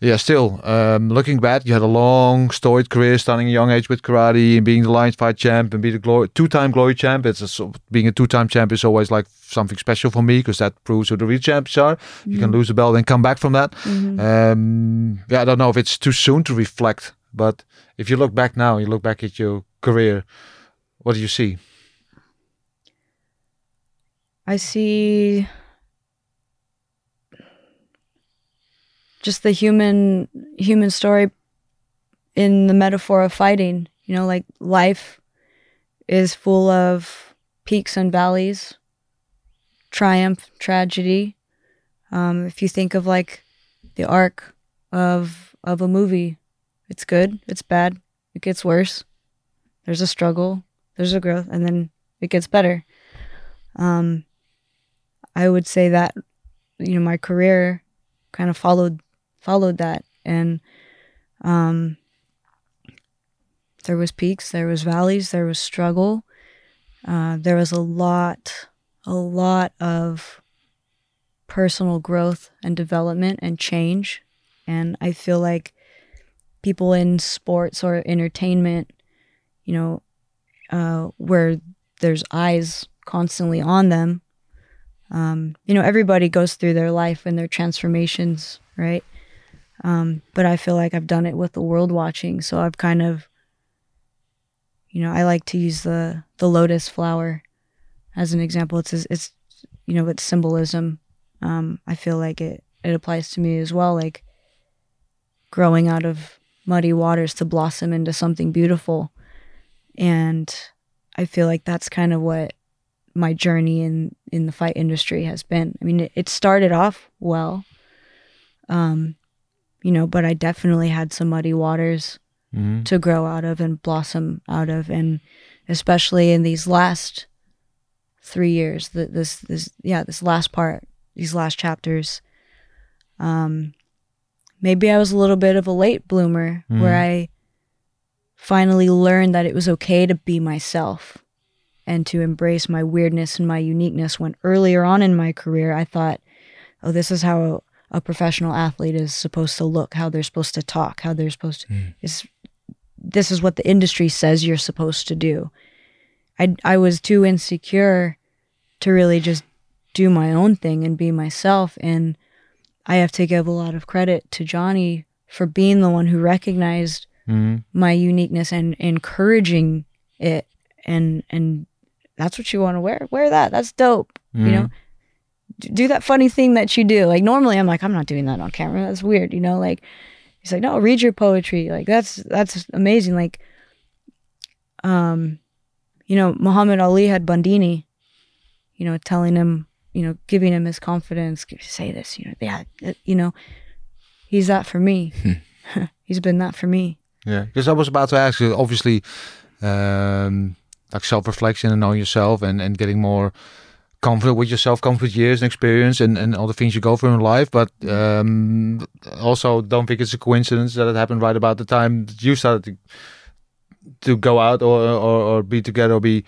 S3: yeah, still um, looking back, you had a long storied career, starting at a young age with karate and being the Lions Fight champ and being the glory two-time glory champ. It's a, being a two-time champ is always like something special for me because that proves who the real champs are. You can lose the belt and come back from that. Um, yeah, I don't know if it's too soon to reflect, but if you look back now, you look back at your career, what do you see?
S4: I see just the human human story in the metaphor of fighting. You know, like life is full of peaks and valleys, triumph, tragedy. Um, if you think of like the arc of of a movie. It's good, it's bad, it gets worse. There's a struggle, there's a growth, and then it gets better. Um, I would say that you know my career kind of followed followed that, and um, there was peaks, there was valleys, there was struggle. Uh, there was a lot, a lot of personal growth and development and change. And I feel like people in sports or entertainment, you know, uh, where there's eyes constantly on them, um, you know, everybody goes through their life and their transformations, right? Um, but I feel like I've done it with the world watching. So I've kind of you know, I like to use the the lotus flower as an example. It's it's you know, it's symbolism. Um, I feel like it it applies to me as well. Like growing out of muddy waters to blossom into something beautiful, and I feel like that's kind of what my journey in in the fight industry has been. I mean, it, it started off well, um, you know, but I definitely had some muddy waters
S3: Mhm.
S4: to grow out of and blossom out of and especially in these last three years th- this this yeah this last part these last chapters um maybe i was a little bit of a late bloomer where i finally learned that it was okay to be myself and to embrace my weirdness and my uniqueness when earlier on in my career i thought oh this is how a professional athlete is supposed to look how they're supposed to talk how they're supposed to is this is what the industry says you're supposed to do. I I was too insecure to really just do my own thing and be myself and I have to give a lot of credit to Johnny for being the one who recognized
S3: Mhm.
S4: my uniqueness and encouraging it and and that's what you want to wear wear that that's dope you know? Do that funny thing that you do. Like normally i'm like i'm not doing that on camera that's weird you know? Like he's like no read your poetry like that's that's amazing like um you know muhammad ali had Bundini you know telling him you know giving him his confidence say this you know yeah you know he's that for me. *laughs* *laughs* He's been that for me.
S3: Yeah, because I was about to ask you. Obviously, um, like self-reflection and knowing yourself, and and getting more confident with yourself, come with years and experience, and and all the things you go through in life. But um, also, don't think it's a coincidence that it happened right about the time that you started to to go out or or, or be together or be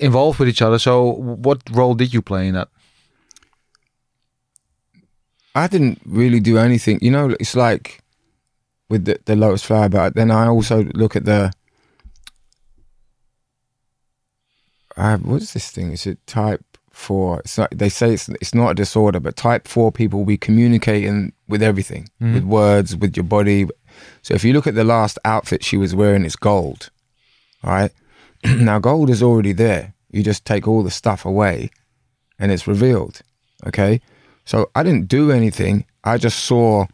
S3: involved with each other. So, what role did you play in that?
S5: I didn't really do anything. You know, it's like with the, the Lotus Flower, but then I also look at the. Um, I, what's this thing? Is it type four? It's not, they say it's it's not a disorder, but type four people we communicating with everything, mm-hmm. with words, with your body. So if you look at the last outfit she was wearing, it's gold. All right. *clears throat* now gold is already there. You just take all the stuff away, and it's revealed. Okay. So I didn't do anything. I just saw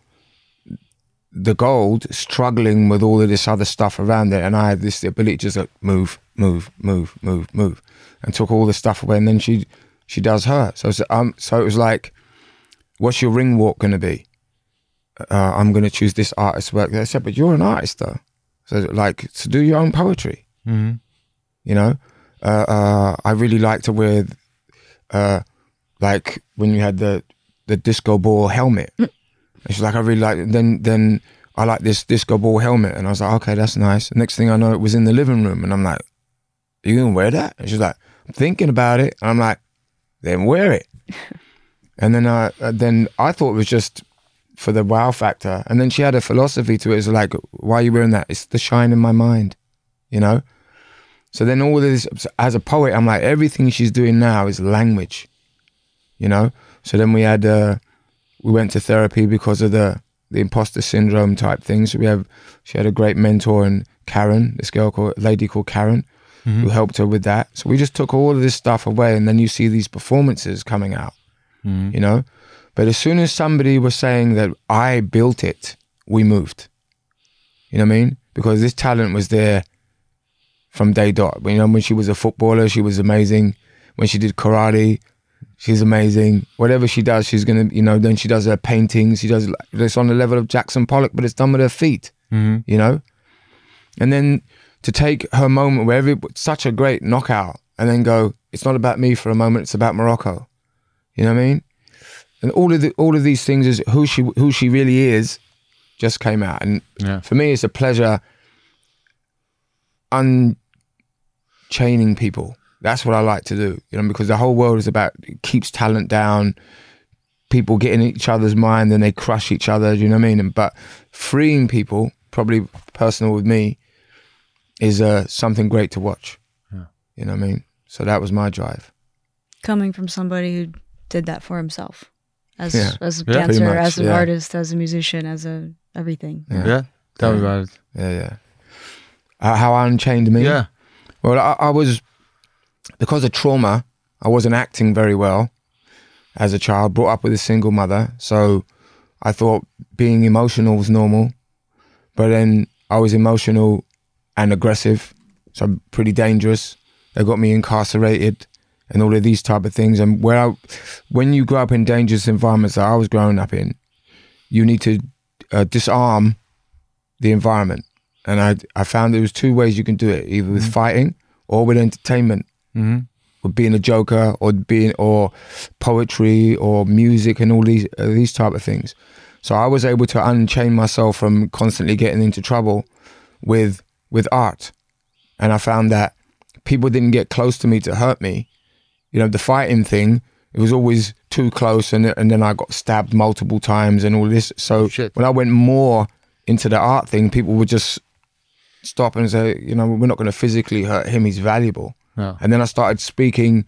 S5: the gold struggling with all of this other stuff around it, and I had this ability to just like move, move, move, move, move, and took all the stuff away. And then she she does her. So it's- um, so it was like, what's your ring walk going to be? Uh, I'm going to choose this artist's work. They said, but you're an artist though, so like to do your own poetry.
S3: Mm-hmm.
S5: You know, uh, uh, I really liked to wear, uh, like when you had the the disco ball helmet. And she's like, I really like. Then then I like this disco ball helmet, and I was like, okay, that's nice. Next thing I know, it was in the living room, and I'm like, Are you gonna wear that? And she's like, I'm thinking about it. And I'm like, then wear it. *laughs* and then I uh, then I thought it was just for the wow factor, and then she had a philosophy to it. It's like, why are you wearing that? It's the shine in my mind, you know. So then all this, as a poet, I'm like, everything she's doing now is language, you know. So then we had, uh, we went to therapy because of the the imposter syndrome type thing. So we have, she had a great mentor and Karen, this girl called lady called Karen, who helped her with that. So we just took all of this stuff away, and then you see these performances coming out, you know. But as soon as somebody was saying that I built it, we moved. You know what I mean? Because this talent was there from day dot. You know, when she was a footballer, she was amazing. When she did karate, She's amazing. Whatever she does, she's gonna, you know. Then she does her paintings. She does it's on the level of Jackson Pollock, but it's done with her feet.
S3: Mhm.
S5: You know. And then to take her moment where every such a great knockout, and then go, it's not about me for a moment. It's about Morocco. You know what I mean? And all of the, all of these things is who she who she really is, just came out. And
S3: Yeah.
S5: for me, it's a pleasure unchaining people. That's what I like to do, you know, because the whole world is about it keeps talent down, people getting in each other's mind, and they crush each other. You know what I mean? And, but freeing people, probably personal with me, is uh, something great to watch.
S3: Yeah.
S5: You know what I mean? So that was my drive.
S4: Coming from somebody who did that for himself, as
S5: Yeah.
S4: as a
S3: Yeah,
S4: dancer,
S5: much,
S4: as an
S5: yeah.
S4: artist, as a musician, as a everything.
S5: Yeah.
S3: Yeah. Tell me
S5: Yeah.
S3: about it.
S5: Yeah, yeah. Uh, how I unchained me.
S3: Yeah.
S5: Well, I, I was because of trauma. I wasn't acting very well as a child. Brought up with a single mother, so I thought being emotional was normal. But then I was emotional and aggressive, so pretty dangerous. They got me incarcerated and all of these type of things. And where I, when you grow up in dangerous environments that I was growing up in, you need to uh, disarm the environment. And I I found there was two ways you can do it, either with fighting or with entertainment,
S3: hmm
S5: with being a joker or being or poetry or music and all these uh, these type of things. So I was able to unchain myself from constantly getting into trouble with with art. And I found that people didn't get close to me to hurt me. You know, the fighting thing, it was always too close and and then I got stabbed multiple times and all this. So oh,
S3: Shit.
S5: when I went more into the art thing, people would just stop and say, you know, we're not going to physically hurt him. He's valuable.
S3: Yeah.
S5: And then I started speaking.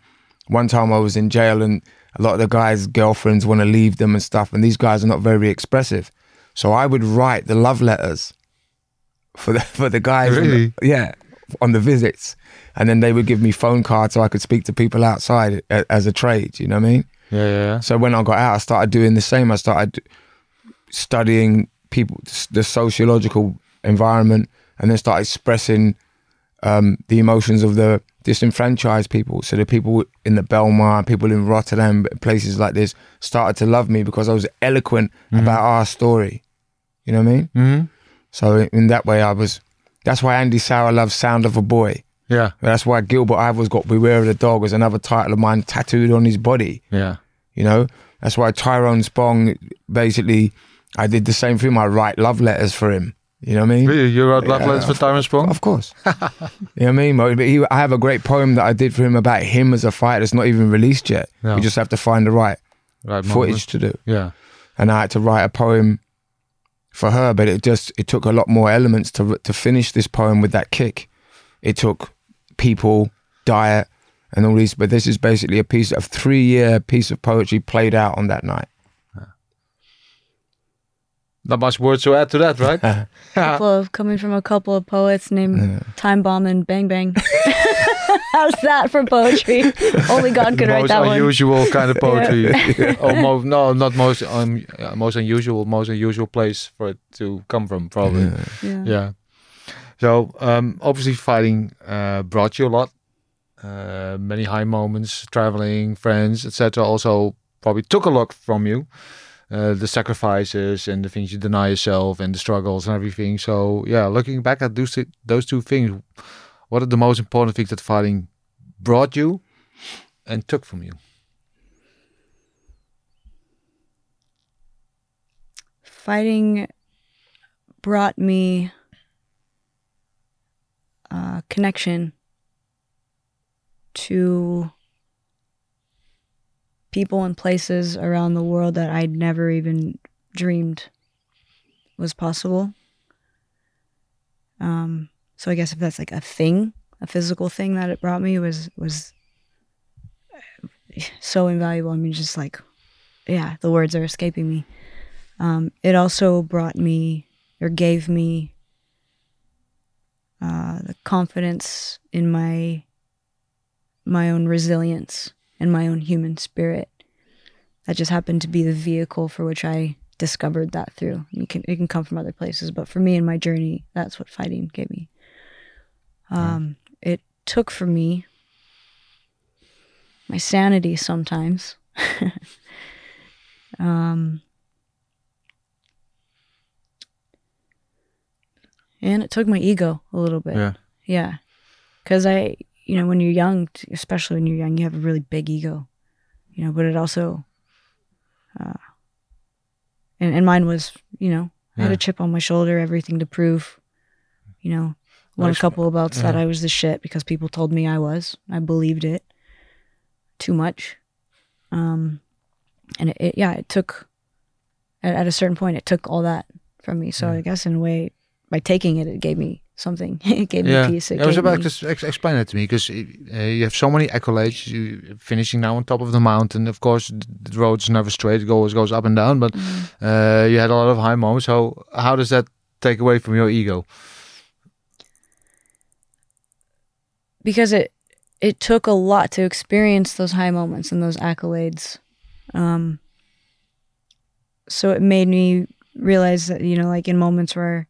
S5: One time I was in jail, and a lot of the guys' girlfriends want to leave them and stuff. And these guys are not very expressive, so I would write the love letters for the for the guys. on the- yeah, on the visits, and then they would give me phone cards so I could speak to people outside a- as a trade. You know what I mean?
S3: Yeah, yeah, yeah.
S5: So when I got out, I started doing the same. I started studying people, the sociological environment, and then started expressing um, the emotions of the disenfranchised people. So the people in the Bijlmer, people in Rotterdam, places like this, started to love me because I was eloquent about our story. You know what I mean?
S3: hmm
S5: So in that way, I was. That's why Andy Souwer loves "Sound of a Boy."
S3: Yeah,
S5: That's why Gilbert Ivors got "Beware of the Dog" was another title of mine tattooed on his body.
S3: yeah.
S5: You know, that's why Tyrone Spong basically, I did the same thing. I write love letters for him. You know what I mean?
S3: Really? You wrote love
S5: Yeah,
S3: letters for Tyrone Spong?
S5: Of course. *laughs* you know what I mean? But he, I have a great poem that I did for him about him as a fighter. It's not even released yet.
S3: No.
S5: We just have to find the right
S3: Right,
S5: footage to do.
S3: Yeah.
S5: And I had to write a poem for her, but it just it took a lot more elements to to finish this poem with that kick. It took people, diet, and all these. But this is basically a piece of three year piece of poetry played out on that night.
S3: Not much words to add to that, right? *laughs*
S4: couple of coming from a couple of poets named Time Bomb and Bang Bang. *laughs* *laughs* How's that for poetry? Only God could write that one.
S3: Most unusual kind of poetry. Almost, *laughs* no, not most, um, uh, most unusual, most unusual place for it to come from, probably.
S4: Yeah.
S3: Yeah. So um, obviously, fighting uh, brought you a lot. Uh, many high moments, traveling, friends, etc. Also, probably took a lot from you. Uh, the sacrifices and the things you deny yourself and the struggles and everything. So yeah, looking back at those two, those two things, what are the most important things that fighting brought you and took from you?
S4: Fighting brought me uh, connection to people and places around the world that I'd never even dreamed was possible. Um, so I guess if that's like a thing, a physical thing that it brought me was was so invaluable. I mean, just like, yeah, the words are escaping me. Um, it also brought me or gave me uh, the confidence in my my own resilience and my own human spirit. That just happened to be the vehicle for which I discovered that through. You can it can come from other places, but for me in my journey, that's what fighting gave me. Um, It took for me my sanity sometimes *laughs* um, and it took my ego a little bit.
S3: Yeah.
S4: Yeah. Because I, you know, when you're young, especially when you're young, you have a really big ego, you know, but it also, uh, and, and mine was, you know, I had a chip on my shoulder, everything to prove, you know, won a couple of belts that I was the shit because people told me I was. I believed it too much. Um, and it, it yeah, it took, at, at a certain point, it took all that from me. So I guess in a way, by taking it, it gave me something. *laughs* it gave
S3: Yeah,
S4: me peace. It
S3: I was about
S4: me-
S3: to ex- explain that to me because uh, you have so many accolades. You finishing now on top of the mountain. Of course, th- the road's never straight; it always goes up and down. But uh, you had a lot of high moments. So how does that take away from your ego?
S4: Because it it took a lot to experience those high moments and those accolades. Um, so it made me realize that you know, like in moments where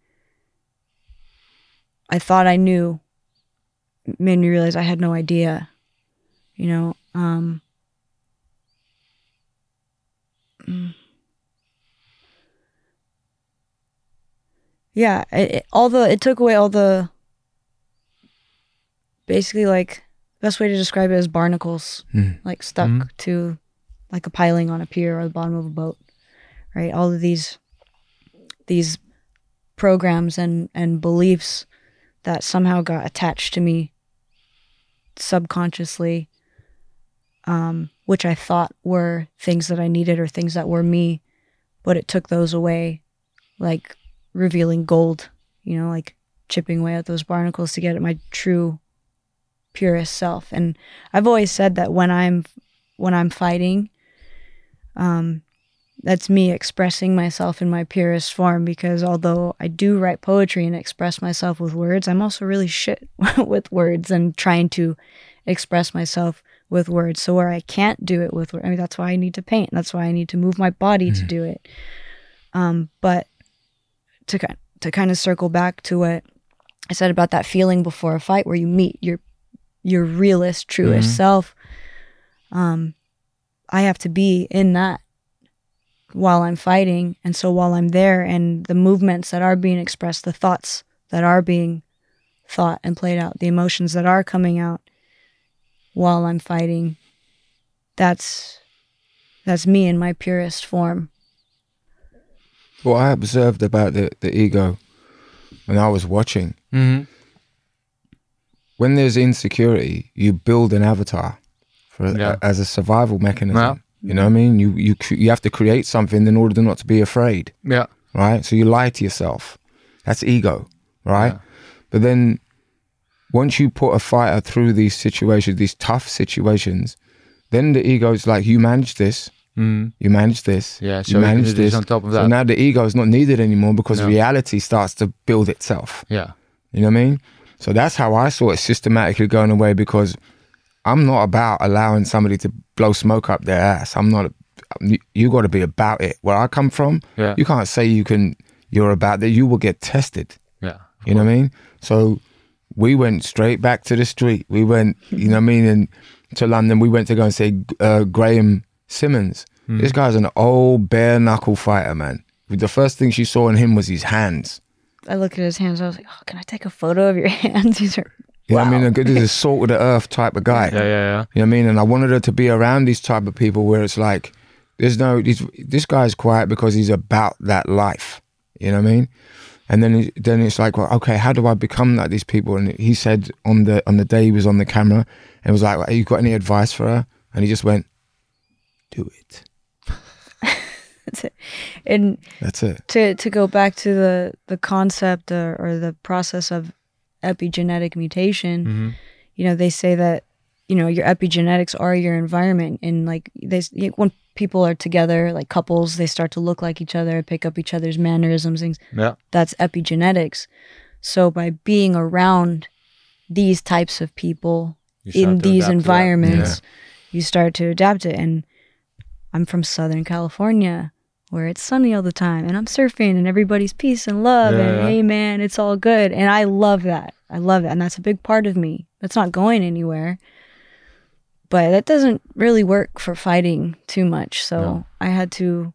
S4: I thought I knew, made me realize I had no idea. You know, um, mm. yeah, it, it, all the it took away all the basically like best way to describe it is barnacles
S5: Mm.
S4: like stuck
S3: Mhm.
S4: to like a piling on a pier or the bottom of a boat right all of these these programs and and beliefs that somehow got attached to me subconsciously um which i thought were things that i needed or things that were me but it took those away like revealing gold you know like chipping away at those barnacles to get at my true purest self. And i've always said that when i'm when i'm fighting um that's me expressing myself in my purest form because although i do write poetry and express myself with words i'm also really shit *laughs* with words and trying to express myself with words. So where i can't do it with words i mean that's why i need to paint. That's why i need to move my body to do it. Um but to to kind of circle back to what i said about that feeling before a fight where you meet your your realest, truest
S3: Mhm.
S4: self. Um, I have to be in that while I'm fighting. And so while I'm there and the movements that are being expressed, the thoughts that are being thought and played out, the emotions that are coming out while I'm fighting, that's that's me in my purest form.
S5: What I observed about the, the ego when I was watching,
S3: Mm-hmm.
S5: When there's insecurity, you build an avatar for
S3: Yeah.
S5: as a survival mechanism.
S3: Yeah.
S5: You know what I mean? You you you have to create something in order not to be afraid,
S3: Yeah.
S5: right? So you lie to yourself. That's ego, right?
S3: Yeah.
S5: But then once you put a fighter through these situations, these tough situations, then the ego is like, you manage this,
S3: Mm.
S5: you manage this,
S3: Yeah. So
S5: you manage
S3: this
S5: this.
S3: on top of that.
S5: So now the ego is not needed anymore because
S3: No.
S5: reality starts to build itself.
S3: yeah.
S5: You know what I mean? So that's how I saw it systematically going away because I'm not about allowing somebody to blow smoke up their ass. I'm not. You, you got to be about it. Where I come from,
S3: Yeah.
S5: you can't say you can. You're about that. You will get tested.
S3: Yeah.
S5: You know what I mean? So we went straight back to the street. We went, you know what I mean, and to London. We went to go and see uh, Graham Simmons. This guy's an old bare knuckle fighter, man. The first thing she saw in him was his hands.
S4: I looked at his hands. I was like, "Oh, can I take a photo of your *laughs* hands? These are
S5: Yeah, know what I mean? A good, this is salt of the earth type of guy.
S3: Yeah. Yeah. Yeah.
S5: You know what I mean? And I wanted her to be around these type of people where it's like, there's no, these, this guy's quiet because he's about that life. You know what I mean? And then, it- then it's like, well, okay, how do I become like these people? And he said on the on the day he was on the camera, and was like, well, you got any advice for her? And he just went, do it. *laughs*
S4: and
S5: That's it.
S4: to to go back to the the concept or, or the process of epigenetic mutation
S3: Mm-hmm.
S4: you know they say that you know your epigenetics are your environment and like they when people are together like couples they start to look like each other pick up each other's mannerisms things
S3: Yeah.
S4: that's epigenetics so by being around these types of people in these
S3: adapt to that.
S4: environments you start to adapt it and i'm from southern california where it's sunny all the time and i'm surfing and everybody's peace and love
S3: Yeah,
S4: and
S3: yeah.
S4: hey man it's all good and i love that i love that and that's a big part of me that's not going anywhere but that doesn't really work for fighting too much. So
S3: No.
S4: I had to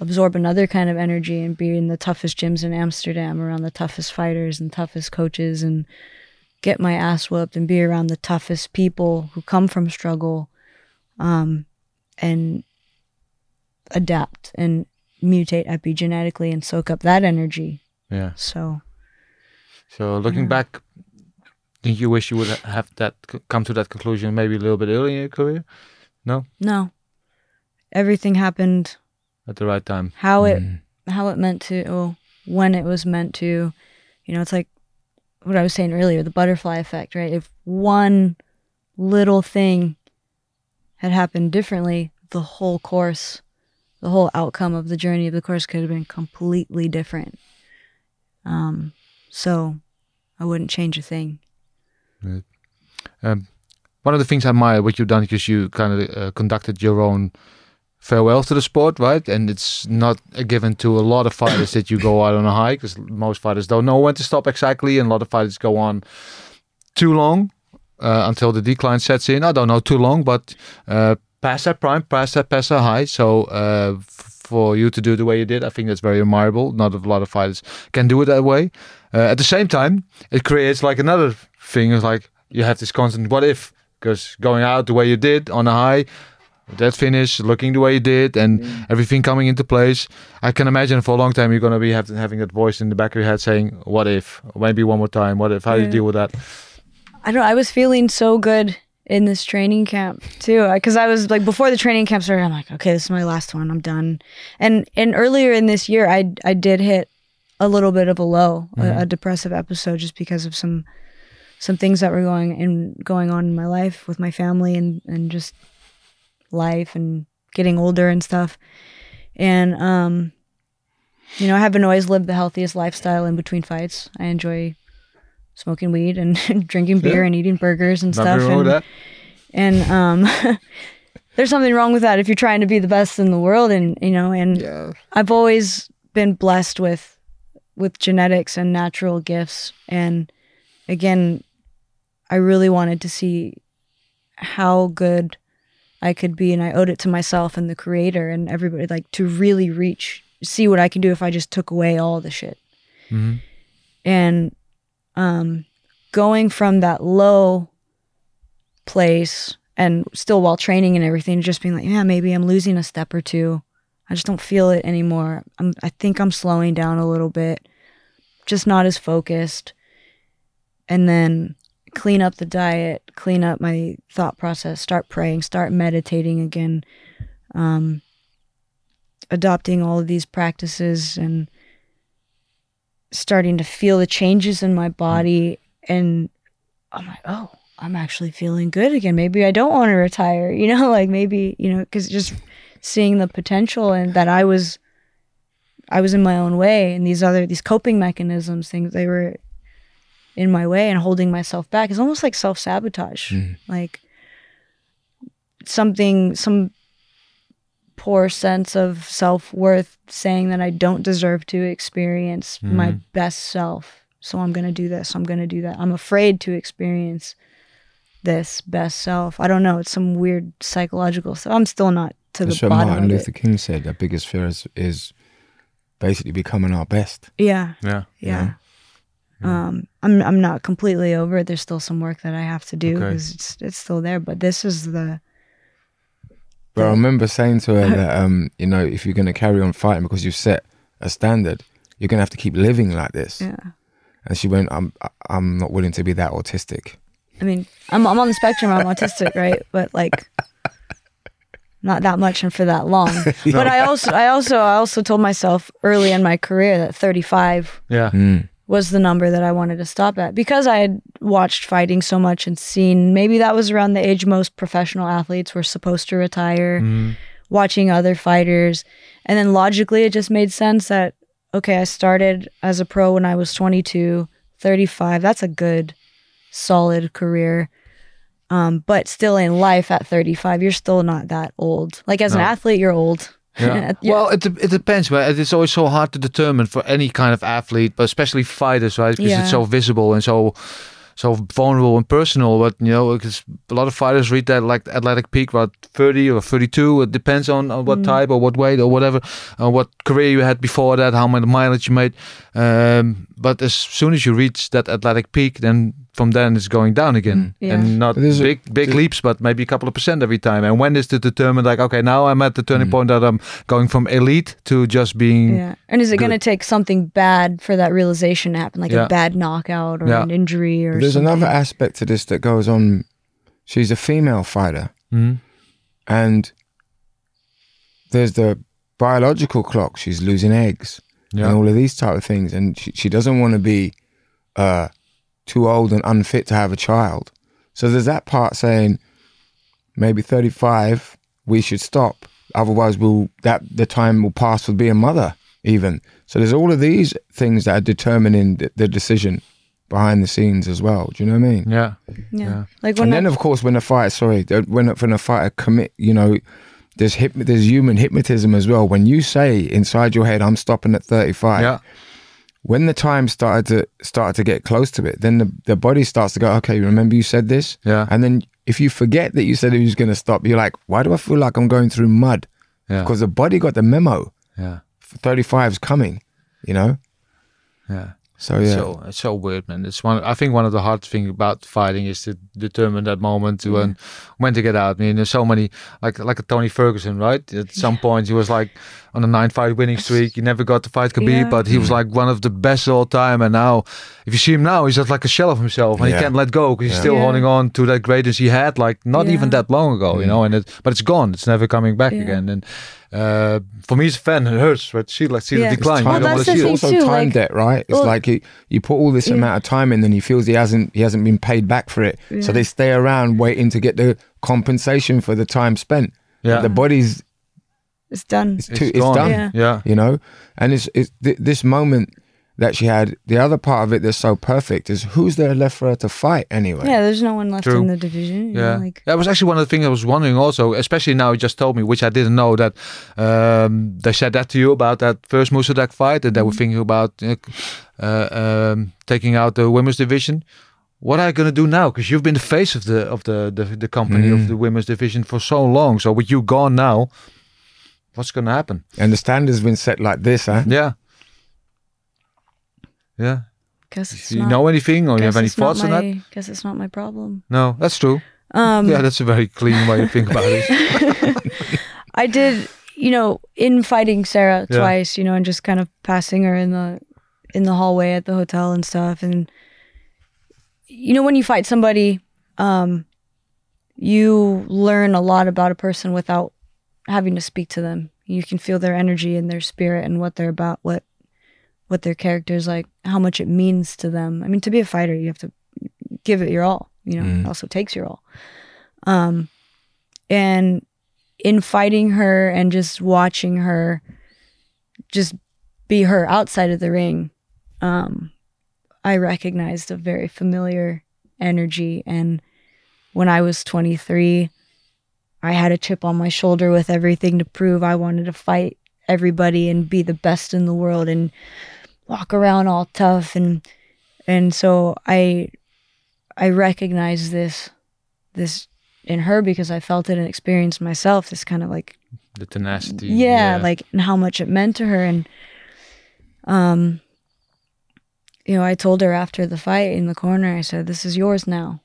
S4: absorb another kind of energy and be in the toughest gyms in Amsterdam around the toughest fighters and toughest coaches and get my ass whooped and be around the toughest people who come from struggle um, and adapt and mutate epigenetically and soak up that energy.
S3: Yeah.
S4: So
S3: So looking
S4: Yeah.
S3: back, think you wish you would have that come to that conclusion maybe a little bit earlier in your career
S4: no, No. everything happened
S3: at the right time?
S4: how it
S5: Mm.
S4: how it meant to or when it was meant to you know it's like what i was saying earlier the butterfly effect right if one little thing had happened differently the whole course the whole outcome of the journey of the course could have been completely different um so i wouldn't change a thing
S3: Um, one of the things I admire what you've done because you kind of uh, conducted your own farewell to the sport, right? And it's not a given to a lot of fighters that you go out on a high because most fighters don't know when to stop exactly, and a lot of fighters go on too long uh, until the decline sets in. I don't know too long, but uh, past that prime, past that past that high. So uh, for you to do it the way you did, I think that's very admirable. Not a lot of fighters can do it that way. Uh, at the same time, it creates like another thing. It's like you have this constant what if because going out the way you did on a high that finish looking the way you did and everything coming into place i can imagine for a long time you're going to be have, having that voice in the back of your head saying what if maybe one more time what if how do you deal with that
S4: I don't. I was feeling so good in this training camp too, because I was like before the training camp started. I'm like, okay, this is my last one. I'm done. And and earlier in this year, I I did hit a little bit of a low, a, a depressive episode, just because of some some things that were going in going on in my life with my family and and just life and getting older and stuff. And um, you know, I haven't always lived the healthiest lifestyle in between fights. I enjoy smoking weed and *laughs* drinking beer
S3: Yeah.
S4: and eating burgers and
S3: Nothing
S4: stuff. and,
S3: that
S4: and um, *laughs* there's something wrong with that if you're trying to be the best in the world. And you know, and
S3: yeah
S4: I've always been blessed with with genetics and natural gifts. And again, I really wanted to see how good I could be, and I owed it to myself and the creator and everybody, like to really reach, see what I can do if I just took away all the shit.
S3: Mhm.
S4: And um, going from that low place and still while training and everything, just being like, yeah, maybe I'm losing a step or two. I just don't feel it anymore. I'm, I think I'm slowing down a little bit, just not as focused. And then clean up the diet, clean up my thought process, start praying, start meditating again, um, adopting all of these practices and starting to feel the changes in my body. And I'm like, oh, I'm actually feeling good again. Maybe I don't want to retire, you know, *laughs* like maybe, you know, because just seeing the potential and that I was I was in my own way and these other these coping mechanisms things they were in my way and holding myself back is almost like self-sabotage
S5: Mm.
S4: like something some poor sense of self-worth saying that I don't deserve to experience my best self so I'm going to do this I'm going to do that I'm afraid to experience this best self I don't know it's some weird psychological stuff I'm still not to
S5: That's
S4: the
S5: what
S4: bottom
S5: Martin
S4: of
S5: Luther
S4: it
S5: King said. The biggest fear is, is basically becoming our best.
S4: yeah
S3: yeah
S4: yeah. Um, I'm I'm not completely over it. There's still some work that I have to do
S3: Okay.
S4: because it's it's still there. But this is the
S5: But I remember saying to her that, um, you know, if you're going to carry on fighting because you've set a standard, you're going to have to keep living like this.
S4: yeah.
S5: And she went, I'm, I'm not willing to be that autistic.
S4: I mean, I'm I'm on the spectrum. I'm autistic, right? But like, not that much and for that long. *laughs* But I also I also I also told myself early in my career that 35
S3: yeah
S5: Mm.
S4: Was the number that I wanted to stop at because I had watched fighting so much and seen maybe that was around the age most professional athletes were supposed to retire, watching other fighters. And then logically, it just made sense that, okay, I started as a pro when I was 22, 35. That's a good, solid career. Um, but still in life at 35, you're still not that old. Like as an athlete, you're old.
S3: Yeah. *laughs* Well, it, it depends, but it is always so hard to determine for any kind of athlete, but especially fighters, right? Because
S4: Yeah.
S3: it's so visible and so so vulnerable and personal. But you know, because a lot of fighters read that like athletic peak, about thirty or thirty-two. It depends on, on what type or what weight or whatever, uh, what career you had before that, how much mileage you made. Um, but as soon as you reach that athletic peak, then from then it's going down again,
S4: Yeah.
S3: and not
S5: But there's a-
S3: big big leaps, but maybe a couple of percent every time. And when is to determine like, okay, now I'm at the turning point that I'm going from elite to just being
S4: Yeah. And is it going to take something bad for that realization to happen, like
S3: Yeah.
S4: a bad knockout or
S3: Yeah.
S4: an injury or
S5: There's
S4: something?
S5: another aspect to this that goes on. She's a female fighter,
S3: Mhm.
S5: and there's the biological clock. She's losing eggs
S3: Yeah.
S5: and all of these type of things, and she, she doesn't want to be uh, too old and unfit to have a child. So there's that part saying maybe 35 we should stop, otherwise we'll that the time will pass for being a mother even. So there's all of these things that are determining the, the decision behind the scenes as well. Do you know what I mean?
S3: yeah,
S4: yeah.
S3: Yeah.
S4: Like when
S5: and
S4: I-
S5: then, of course, when a fighter, sorry, the- when a- when a fighter commit, you know, there's hip, there's human hypnotism as well. When you say inside your head, "I'm stopping at 35,"
S3: yeah,
S5: when the time started to started to get close to it, then the, the body starts to go, "Okay, remember you said this,"
S3: Yeah.
S5: and then if you forget that you said it was going to stop, you're like, "Why do I feel like I'm going through mud?"
S3: yeah,
S5: Because the body got the memo.
S3: yeah,
S5: 35 is coming, you know.
S3: yeah.
S5: So yeah,
S3: So it's so weird, man. It's one. I think one of the hard things about fighting is to determine that moment when mm. um, when to get out. I mean, there's so many like like a Tony Ferguson, right? At some point, he was like on a nine fight winning streak. He never got to fight Khabib,
S4: Yeah.
S3: but he was like one of the best of all time. And now, if you see him now, he's just like a shell of himself, and
S5: Yeah.
S3: he can't let go because he's
S5: Yeah.
S3: still
S4: Yeah.
S3: holding on to that greatness he had, like not even that long ago, you know. And it, but it's gone. It's never coming back
S4: Yeah.
S3: again. And uh, for me as a fan, it hurts. But see, like see
S4: Yeah.
S3: the
S4: It's
S3: decline.
S5: time,
S3: you
S4: that's
S3: want
S4: the
S3: see
S4: thing
S3: it.
S5: also
S4: too,
S5: time
S4: like-
S5: debt, right? It's
S4: well-
S5: like you, you put all this
S4: Yeah.
S5: amount of time in, and he feels he hasn't he hasn't been paid back for it. So they stay around waiting to get the compensation for the time spent.
S3: Yeah.
S5: the body's
S4: it's done.
S5: it's, too, it's
S3: gone.
S5: done.
S4: Yeah.
S3: Yeah.
S5: You know, and it's, it's th- this moment that she had. The other part of it that's so perfect is who's there left for her to fight anyway.
S4: Yeah, there's no one left
S3: True.
S4: in the division. you know,
S3: Yeah,
S4: like
S3: that was actually one of the things I was wondering also, especially now you just told me, which I didn't know that um, they said that to you about that first Moussaddak fight, and they were thinking about uh, uh, um, taking out the women's division. What are you going to do now? Because you've been the face of the of the the, the company of
S5: Mm.
S3: the women's division for so long. So with you gone now, what's going to happen?
S5: And the standard's been set like this, huh?
S3: Yeah, yeah.
S4: guess it's
S3: Do you
S4: not,
S3: know anything, or you have any
S4: it's not
S3: thoughts on that?
S4: my- Guess it's not my problem.
S3: No, that's true.
S4: Um,
S3: yeah, that's a very clean way to think about it. *laughs*
S4: I did, you know, in fighting Sarah
S3: Yeah.
S4: twice, you know, and just kind of passing her in the in the hallway at the hotel and stuff. And you know, when you fight somebody, um, you learn a lot about a person without having to speak to them. You can feel their energy and their spirit and what they're about, what what their character is like, how much it means to them. I mean, to be a fighter, you have to give it your all. You know, it also takes your all. Um, and in fighting her and just watching her just be her outside of the ring, um, I recognized a very familiar energy. And when I was 23, I had a chip on my shoulder with everything to prove. I wanted to fight everybody and be the best in the world and walk around all tough and and so I I recognize this this in her because I felt it and experienced myself. This kind of like
S3: The tenacity.
S4: yeah, like and how much it meant to her and um you know i told her after the fight in the corner i said this is yours now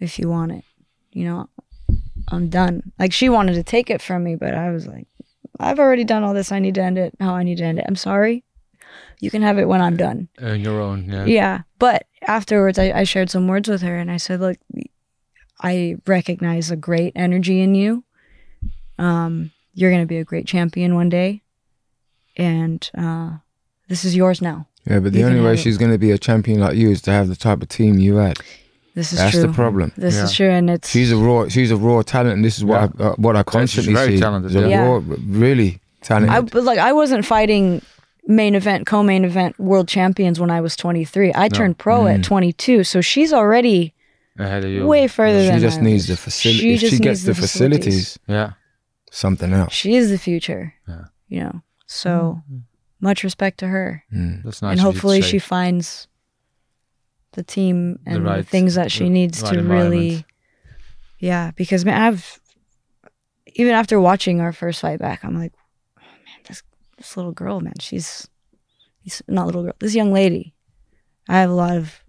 S4: if you want it you know i'm done like she wanted to take it from me but i was like i've already done all this i need to end it how i need to end it i'm sorry you can have it when i'm done
S3: on your own. Yeah.
S4: yeah. But afterwards, I, I shared some words with her and I said, look, I recognize a great energy in you. Um, you're going to be a great champion one day. And uh, this is yours now.
S5: Yeah, but the
S4: You
S5: only way she's going to be a champion like you is to have the type of team you had.
S4: This is
S5: That's
S4: true.
S5: the problem.
S4: This is true. And it's,
S5: She's a raw, she's a raw talent, and this is what I, uh, what I constantly
S3: very
S5: see.
S3: talented,
S5: She's a
S4: yeah.
S5: raw, really talented.
S4: I, but like, I wasn't fighting main event, co main event world champions when I was 23. I turned pro
S5: Mm.
S4: at 22. So she's already
S3: Ahead of you.
S4: way further
S5: she
S4: than
S5: just
S4: I
S5: needs the
S4: was.
S5: facility.
S4: She
S5: If she
S4: just
S5: gets
S4: needs
S5: the facilities,
S3: Yeah.
S5: something else.
S4: She is the future.
S3: Yeah.
S4: You know, so much respect to her.
S5: Mm.
S3: That's nice.
S4: and
S3: of you to
S4: hopefully she finds the team and the,
S3: right-
S4: things that she
S3: the
S4: needs
S3: right
S4: to really yeah because man i've even after watching our first fight back i'm like oh, man this this little girl man she's she's not little girl this young lady i have a lot of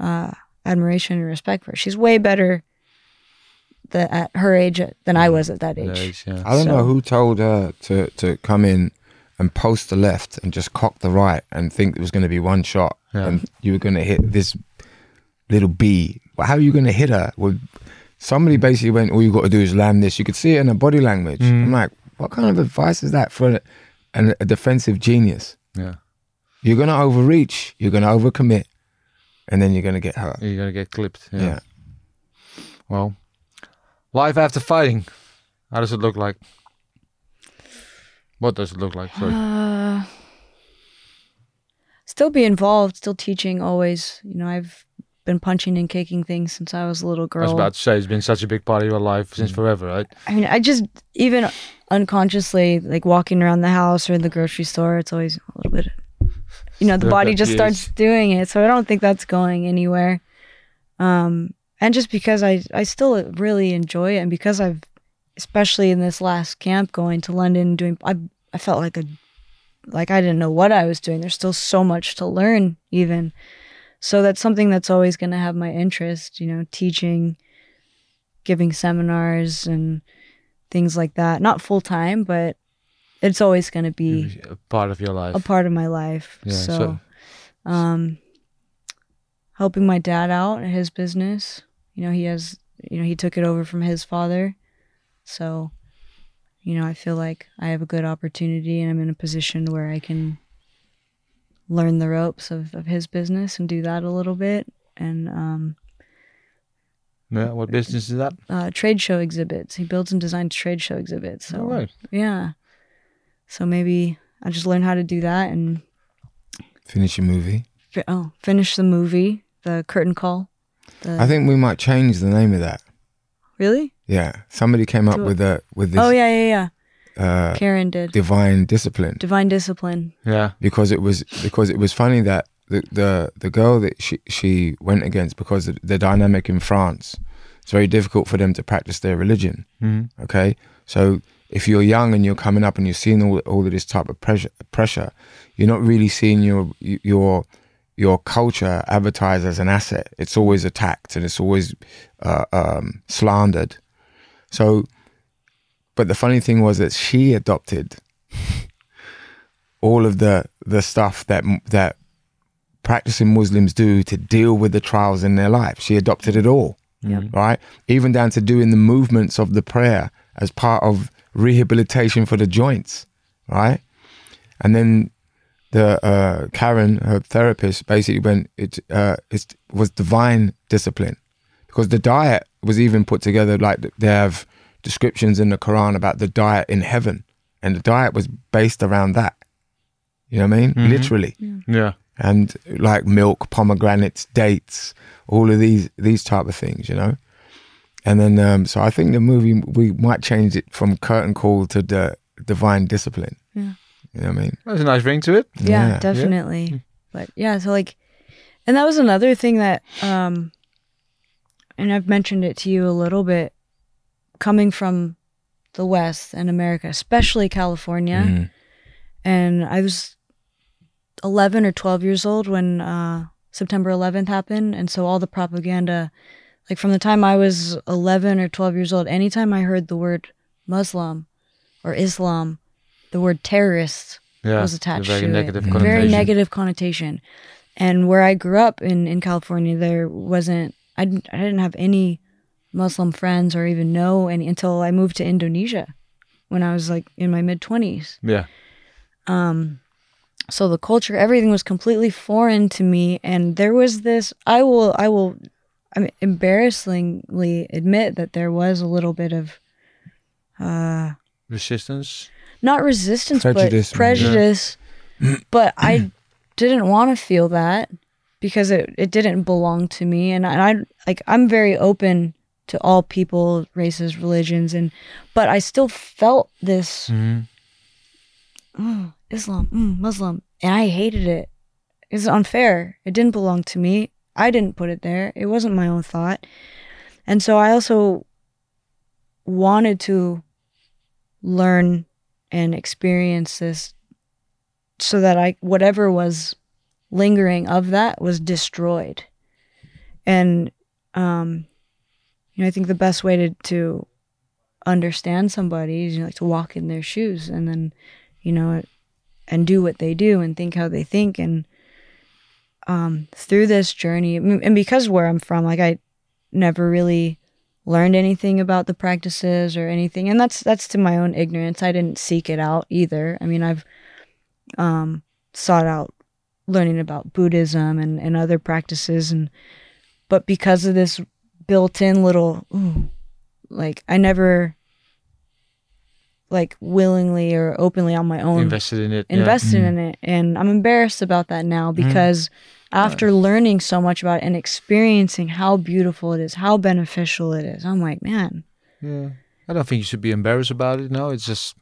S4: uh admiration and respect for her. She's way better the, at her age than i was at that age.
S3: Age, yeah.
S5: I don't know who told her to, to come in and post the left and just cock the right and think it was going to be one shot
S3: Yeah.
S5: and you were going to hit this little bee. Well, how are you going to hit her? Well, somebody basically went, all you got to do is land this. You could see it in her body language.
S3: Mm.
S5: I'm like, what kind of advice is that for an, a defensive genius?
S3: Yeah.
S5: You're going to overreach, you're going to overcommit, and then you're going to get hurt.
S3: You're gonna get clipped. Yeah.
S5: Yeah.
S3: Well, life after fighting. How does it look like? What does it look like? Sorry.
S4: Uh, still be involved, still teaching always. You know, I've been punching and kicking things since I was a little girl.
S3: I was about to say it's been such a big part of your life
S5: Mm.
S3: since forever, right?
S4: I mean, I just even unconsciously like walking around the house or in the grocery store, it's always a little bit. You know, the body just starts doing it, so I don't think that's going anywhere. Um, and just because I I still really enjoy it, and because I've, especially in this last camp, going to London, doing I I felt like a, like I didn't know what I was doing. There's still so much to learn, even. So that's something that's always going to have my interest. You know, teaching, giving seminars, and things like that. Not full time, but it's always going to be
S3: A part of your life.
S4: a part of my life.
S3: Yeah,
S4: so,
S3: so-
S4: um, helping my dad out in his business. You know, he has, you know, he took it over from his father. So, you know, I feel like I have a good opportunity and I'm in a position where I can learn the ropes of, of his business and do that a little bit. And um,
S3: yeah. What business is that?
S4: uh, trade show exhibits. He builds and designs trade show exhibits. So,
S3: All right.
S4: yeah. So maybe I just learn how to do that and
S5: Finish your movie.
S4: fi- oh, finish the movie, the curtain call. The,
S5: I think we might change the name of that.
S4: really.
S5: Yeah, somebody came up
S4: To-
S5: with a with this
S4: Oh yeah, yeah, yeah.
S5: uh,
S4: Karen did
S5: divine discipline
S4: divine discipline.
S3: Yeah.
S5: because it was because it was funny that the the, the girl that she she went against because of the dynamic in France, it's very difficult for them to practice their religion.
S3: Mhm.
S5: Okay, so if you're young and you're coming up and you're seeing all all of this type of pressure pressure, you're not really seeing your your your culture advertised as an asset. It's always attacked and it's always uh, um, slandered. So, but the funny thing was that she adopted all of the the stuff that that practicing Muslims do to deal with the trials in their life. She adopted it all, right? Even down to doing the movements of the prayer as part of rehabilitation for the joints, right? And then the uh, Karen, her therapist, basically went it uh, it was divine discipline because the diet was even put together like they have descriptions in the Quran about the diet in heaven, and the diet was based around that. You know what I mean? Literally,
S3: Yeah.
S5: and like milk, pomegranates, dates, all of these these type of things. You know. And then, um, so I think the movie we might change it from curtain call to the divine discipline.
S4: Yeah.
S5: You know what I mean?
S3: There's a nice ring to it.
S4: Yeah,
S5: Yeah.
S4: definitely. But yeah, so like, and that was another thing that, um, and I've mentioned it to you a little bit, coming from the West and America, especially California,
S5: Mm.
S4: and I was 11 or 12 years old when uh, September 11th happened. And so all the propaganda, like from the time I was 11 or 12 years old, anytime I heard the word Muslim or Islam, the word terrorist
S3: Yeah.
S4: was attached
S3: very
S4: to
S3: negative
S4: it.
S3: connotation.
S4: Very negative connotation. And where I grew up in, in California, there wasn't, I didn't, I didn't have any Muslim friends or even know any until I moved to Indonesia when I was like in my mid 20s.
S3: Yeah.
S4: Um, so the culture, everything was completely foreign to me, and there was this. I will, I will, I mean, embarrassingly admit that there was a little bit of, uh,
S3: Resistance.
S4: not resistance,
S5: Prejudice,
S4: but prejudice. but I didn't want to feel that because it, it didn't belong to me, and I, and I like I'm very open to all people, races, religions, and but I still felt this
S3: Mm-hmm.
S4: oh, Islam, mm, Muslim, and I hated it. It's unfair. It didn't belong to me. I didn't put it there. It wasn't my own thought. And so I also wanted to learn and experience this so that I whatever was lingering of that was destroyed. And um you know, I think the best way to to understand somebody is you know, like to walk in their shoes and then you know and do what they do and think how they think. And um through this journey and because where I'm from like I never really learned anything about the practices or anything. And that's that's to my own ignorance. I didn't seek it out either. I mean i've um sought out learning about buddhism and and other practices and but because of this built-in little ooh, like i never like willingly or openly on my own
S3: Invested in it. yeah.
S4: invested in mm. it and i'm embarrassed about that now mm-hmm. because after learning so much about it and experiencing how beautiful it is how beneficial it is i'm like man
S3: Yeah. I don't think you should be embarrassed about it. No, it's just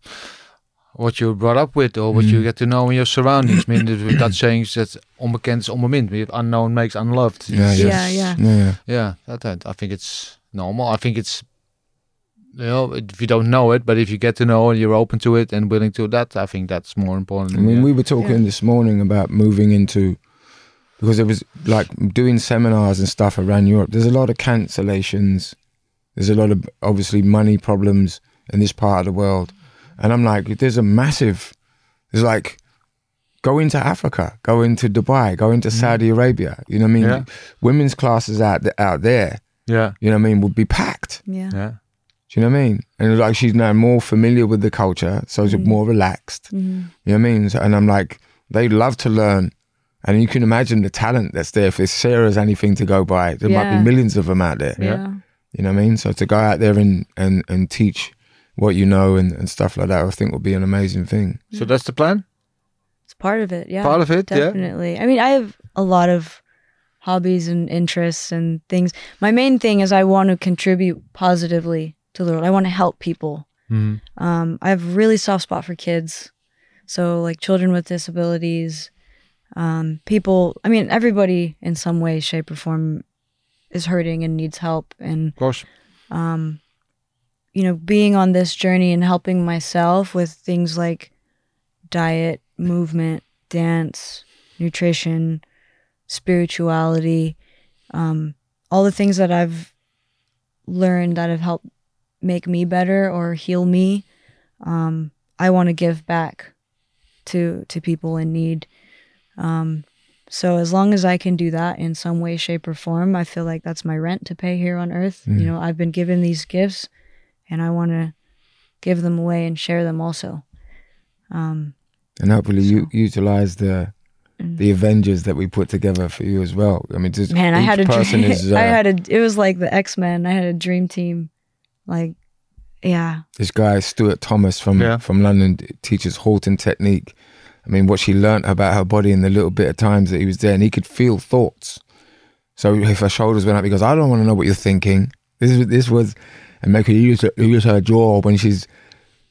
S3: what you're brought up with or what you mm. get to know in your surroundings. I mean, with that *coughs* saying that onbekend is onbemind. With Unknown makes unloved.
S5: Yeah,
S3: It's
S5: yeah.
S4: Yeah, yeah.
S5: Yeah.
S3: Yeah, that, that, I think it's normal. I think it's, you know, if you don't know it, but if you get to know and you're open to it and willing to that, I think that's more important.
S5: I mean,
S3: yeah.
S5: we were talking this morning about moving into because it was like doing seminars and stuff around Europe. There's a lot of cancellations. There's a lot of obviously money problems in this part of the world, and I'm like, there's a massive. There's like, go into Africa, go into Dubai, go into mm-hmm. Saudi Arabia. You know what I mean?
S3: Yeah.
S5: Women's classes out th- out there.
S3: yeah,
S5: You know what I mean? Would be packed.
S4: yeah
S3: yeah,
S5: Do you know what I mean? And like she's now more familiar with the culture, so she's mm-hmm. more relaxed. Mm-hmm. You know what I mean? So, and I'm like, they love to learn. And you can imagine the talent that's there. If Sarah's anything to go by, there might be millions of them out there.
S4: yeah
S5: You know what I mean? So to go out there and, and, and teach what you know and, and stuff like that, I think would be an amazing thing.
S3: So that's the plan.
S4: it's part of it yeah
S3: Part of it, yeah.
S4: definitely i mean i have a lot of hobbies and interests and things my main thing is i want to contribute positively to the world i want to help people
S3: Mhm.
S4: um, i have a really soft spot for kids so like children with disabilities um, people i mean everybody in some way shape or form is hurting and needs help and
S3: Of course.
S4: um, you know, being on this journey and helping myself with things like diet, movement, dance, nutrition, spirituality, um, all the things that I've learned that have helped make me better or heal me. Um, I want to give back to to people in need. Um, so as long as I can do that in some way, shape, or form, I feel like that's my rent to pay here on earth. You know, I've been given these gifts, and I want to give them away and share them also. Um,
S5: And hopefully you utilize the the Avengers that we put together for you as well. I mean, just
S4: man, I had a
S5: person
S4: dream.
S5: is. *laughs* Uh,
S4: I had a. It was like the X Men. I had a dream team, like, yeah,
S5: this guy Stuart Thomas from
S3: Yeah.
S5: from London teaches halting technique. I mean, what she learnt about her body in the little bit of times that he was there, and he could feel thoughts. So if her shoulders went up, he goes, "I don't want to know what you're thinking." This is this was, and make her use her, use her jaw when she's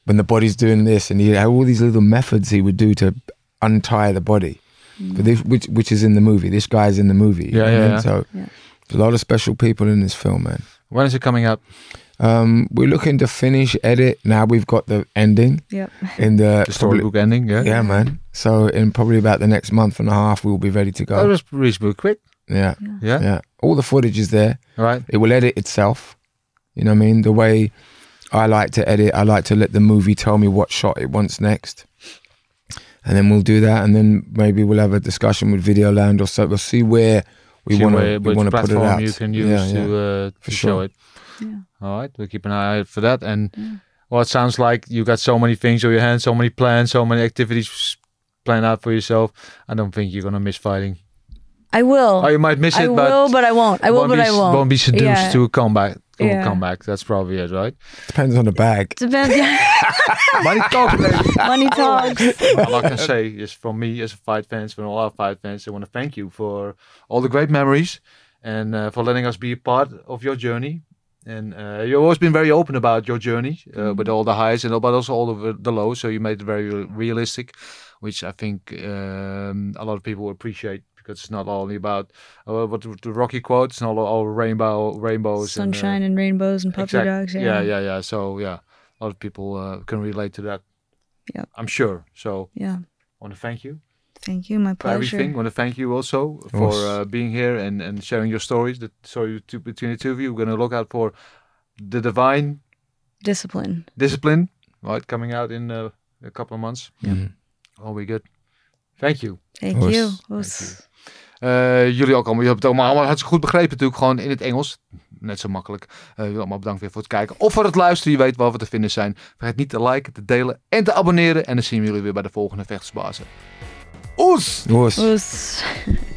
S5: when the body's doing this, and he had all these little methods he would do to untie the body. But this, which which is in the movie. This guy's in the movie.
S3: Yeah,
S5: know what I
S3: yeah, yeah.
S5: So
S4: Yeah.
S5: a lot of special people in this film, man.
S3: When is it coming up?
S5: Um, we're looking to finish edit. Now we've got the ending
S4: yep.
S5: in the,
S3: The
S5: probably-
S3: storybook ending, yeah.
S5: Yeah, man. So in probably about the next month and a half, we'll be ready to
S3: That
S5: go.
S3: was reasonably quick.
S5: Yeah,
S3: Yeah.
S5: yeah. All the footage is there.
S3: Right.
S5: It will edit itself. You know what I mean? The way I like to edit, I like to let the movie tell me what shot it wants next. And then we'll do that, and then maybe we'll have a discussion with Videoland or so. We'll see where we want to we
S3: which
S5: want to put it
S3: platform
S5: out.
S3: you can use
S5: yeah,
S3: to, uh, to
S5: For
S3: show it.
S4: Yeah.
S3: All right, we'll keep an eye out for that. And well, it sounds like you've got so many things on your hands, so many plans, so many activities planned out for yourself. I don't think you're gonna miss fighting.
S4: I will.
S3: Oh, you might miss
S4: I
S3: it, but
S4: will, but I won't. I will,
S3: won't
S4: but
S3: be,
S4: I won't.
S3: Won't be seduced
S4: Yeah.
S3: to a comeback. To a
S4: Yeah.
S3: comeback. That's probably it, right?
S5: Depends on the bag.
S4: Depends. Yeah. *laughs*
S3: Money talks, baby.
S4: Money talks.
S3: All I can say is from me as a fight fans, from all our fight fans, I want to thank you for all the great memories and uh, for letting us be a part of your journey. And uh, you've always been very open about your journey uh, with all the highs and all, but also all of the- the lows. So you made it very realistic, which I think um, a lot of people appreciate Because it's not only about uh, what the Rocky quote. It's not all, all rainbow rainbows, and, uh,
S4: Sunshine and rainbows and puppy
S3: exact-
S4: dogs. Yeah.
S3: yeah, yeah, yeah. So yeah, a lot of people uh, can relate to that.
S4: Yeah.
S3: I'm sure. So
S4: Yeah.
S3: I want to thank you
S4: Thank you. My
S3: for
S4: pleasure.
S3: everything. I want to thank you also for uh, being here and, and sharing your stories. The story between the two of you. We're going to look out for the divine
S4: Discipline.
S3: discipline, right? Coming out in uh, a couple of months.
S5: Mhm.
S3: All be good. Thank you.
S4: Thank
S5: course.
S4: you.
S5: Thank
S4: Was-
S3: Eh, jullie ook allemaal. Je hebt het allemaal, allemaal hartstikke goed begrepen natuurlijk. Gewoon in het Engels. Net zo makkelijk. Eh, jullie allemaal bedankt weer voor het kijken. Of voor het luisteren. Je weet waar we te vinden zijn. Vergeet niet te liken, te delen en te abonneren. En dan zien we jullie weer bij de volgende Vechtersbazen. Oes!
S5: Oes. *laughs*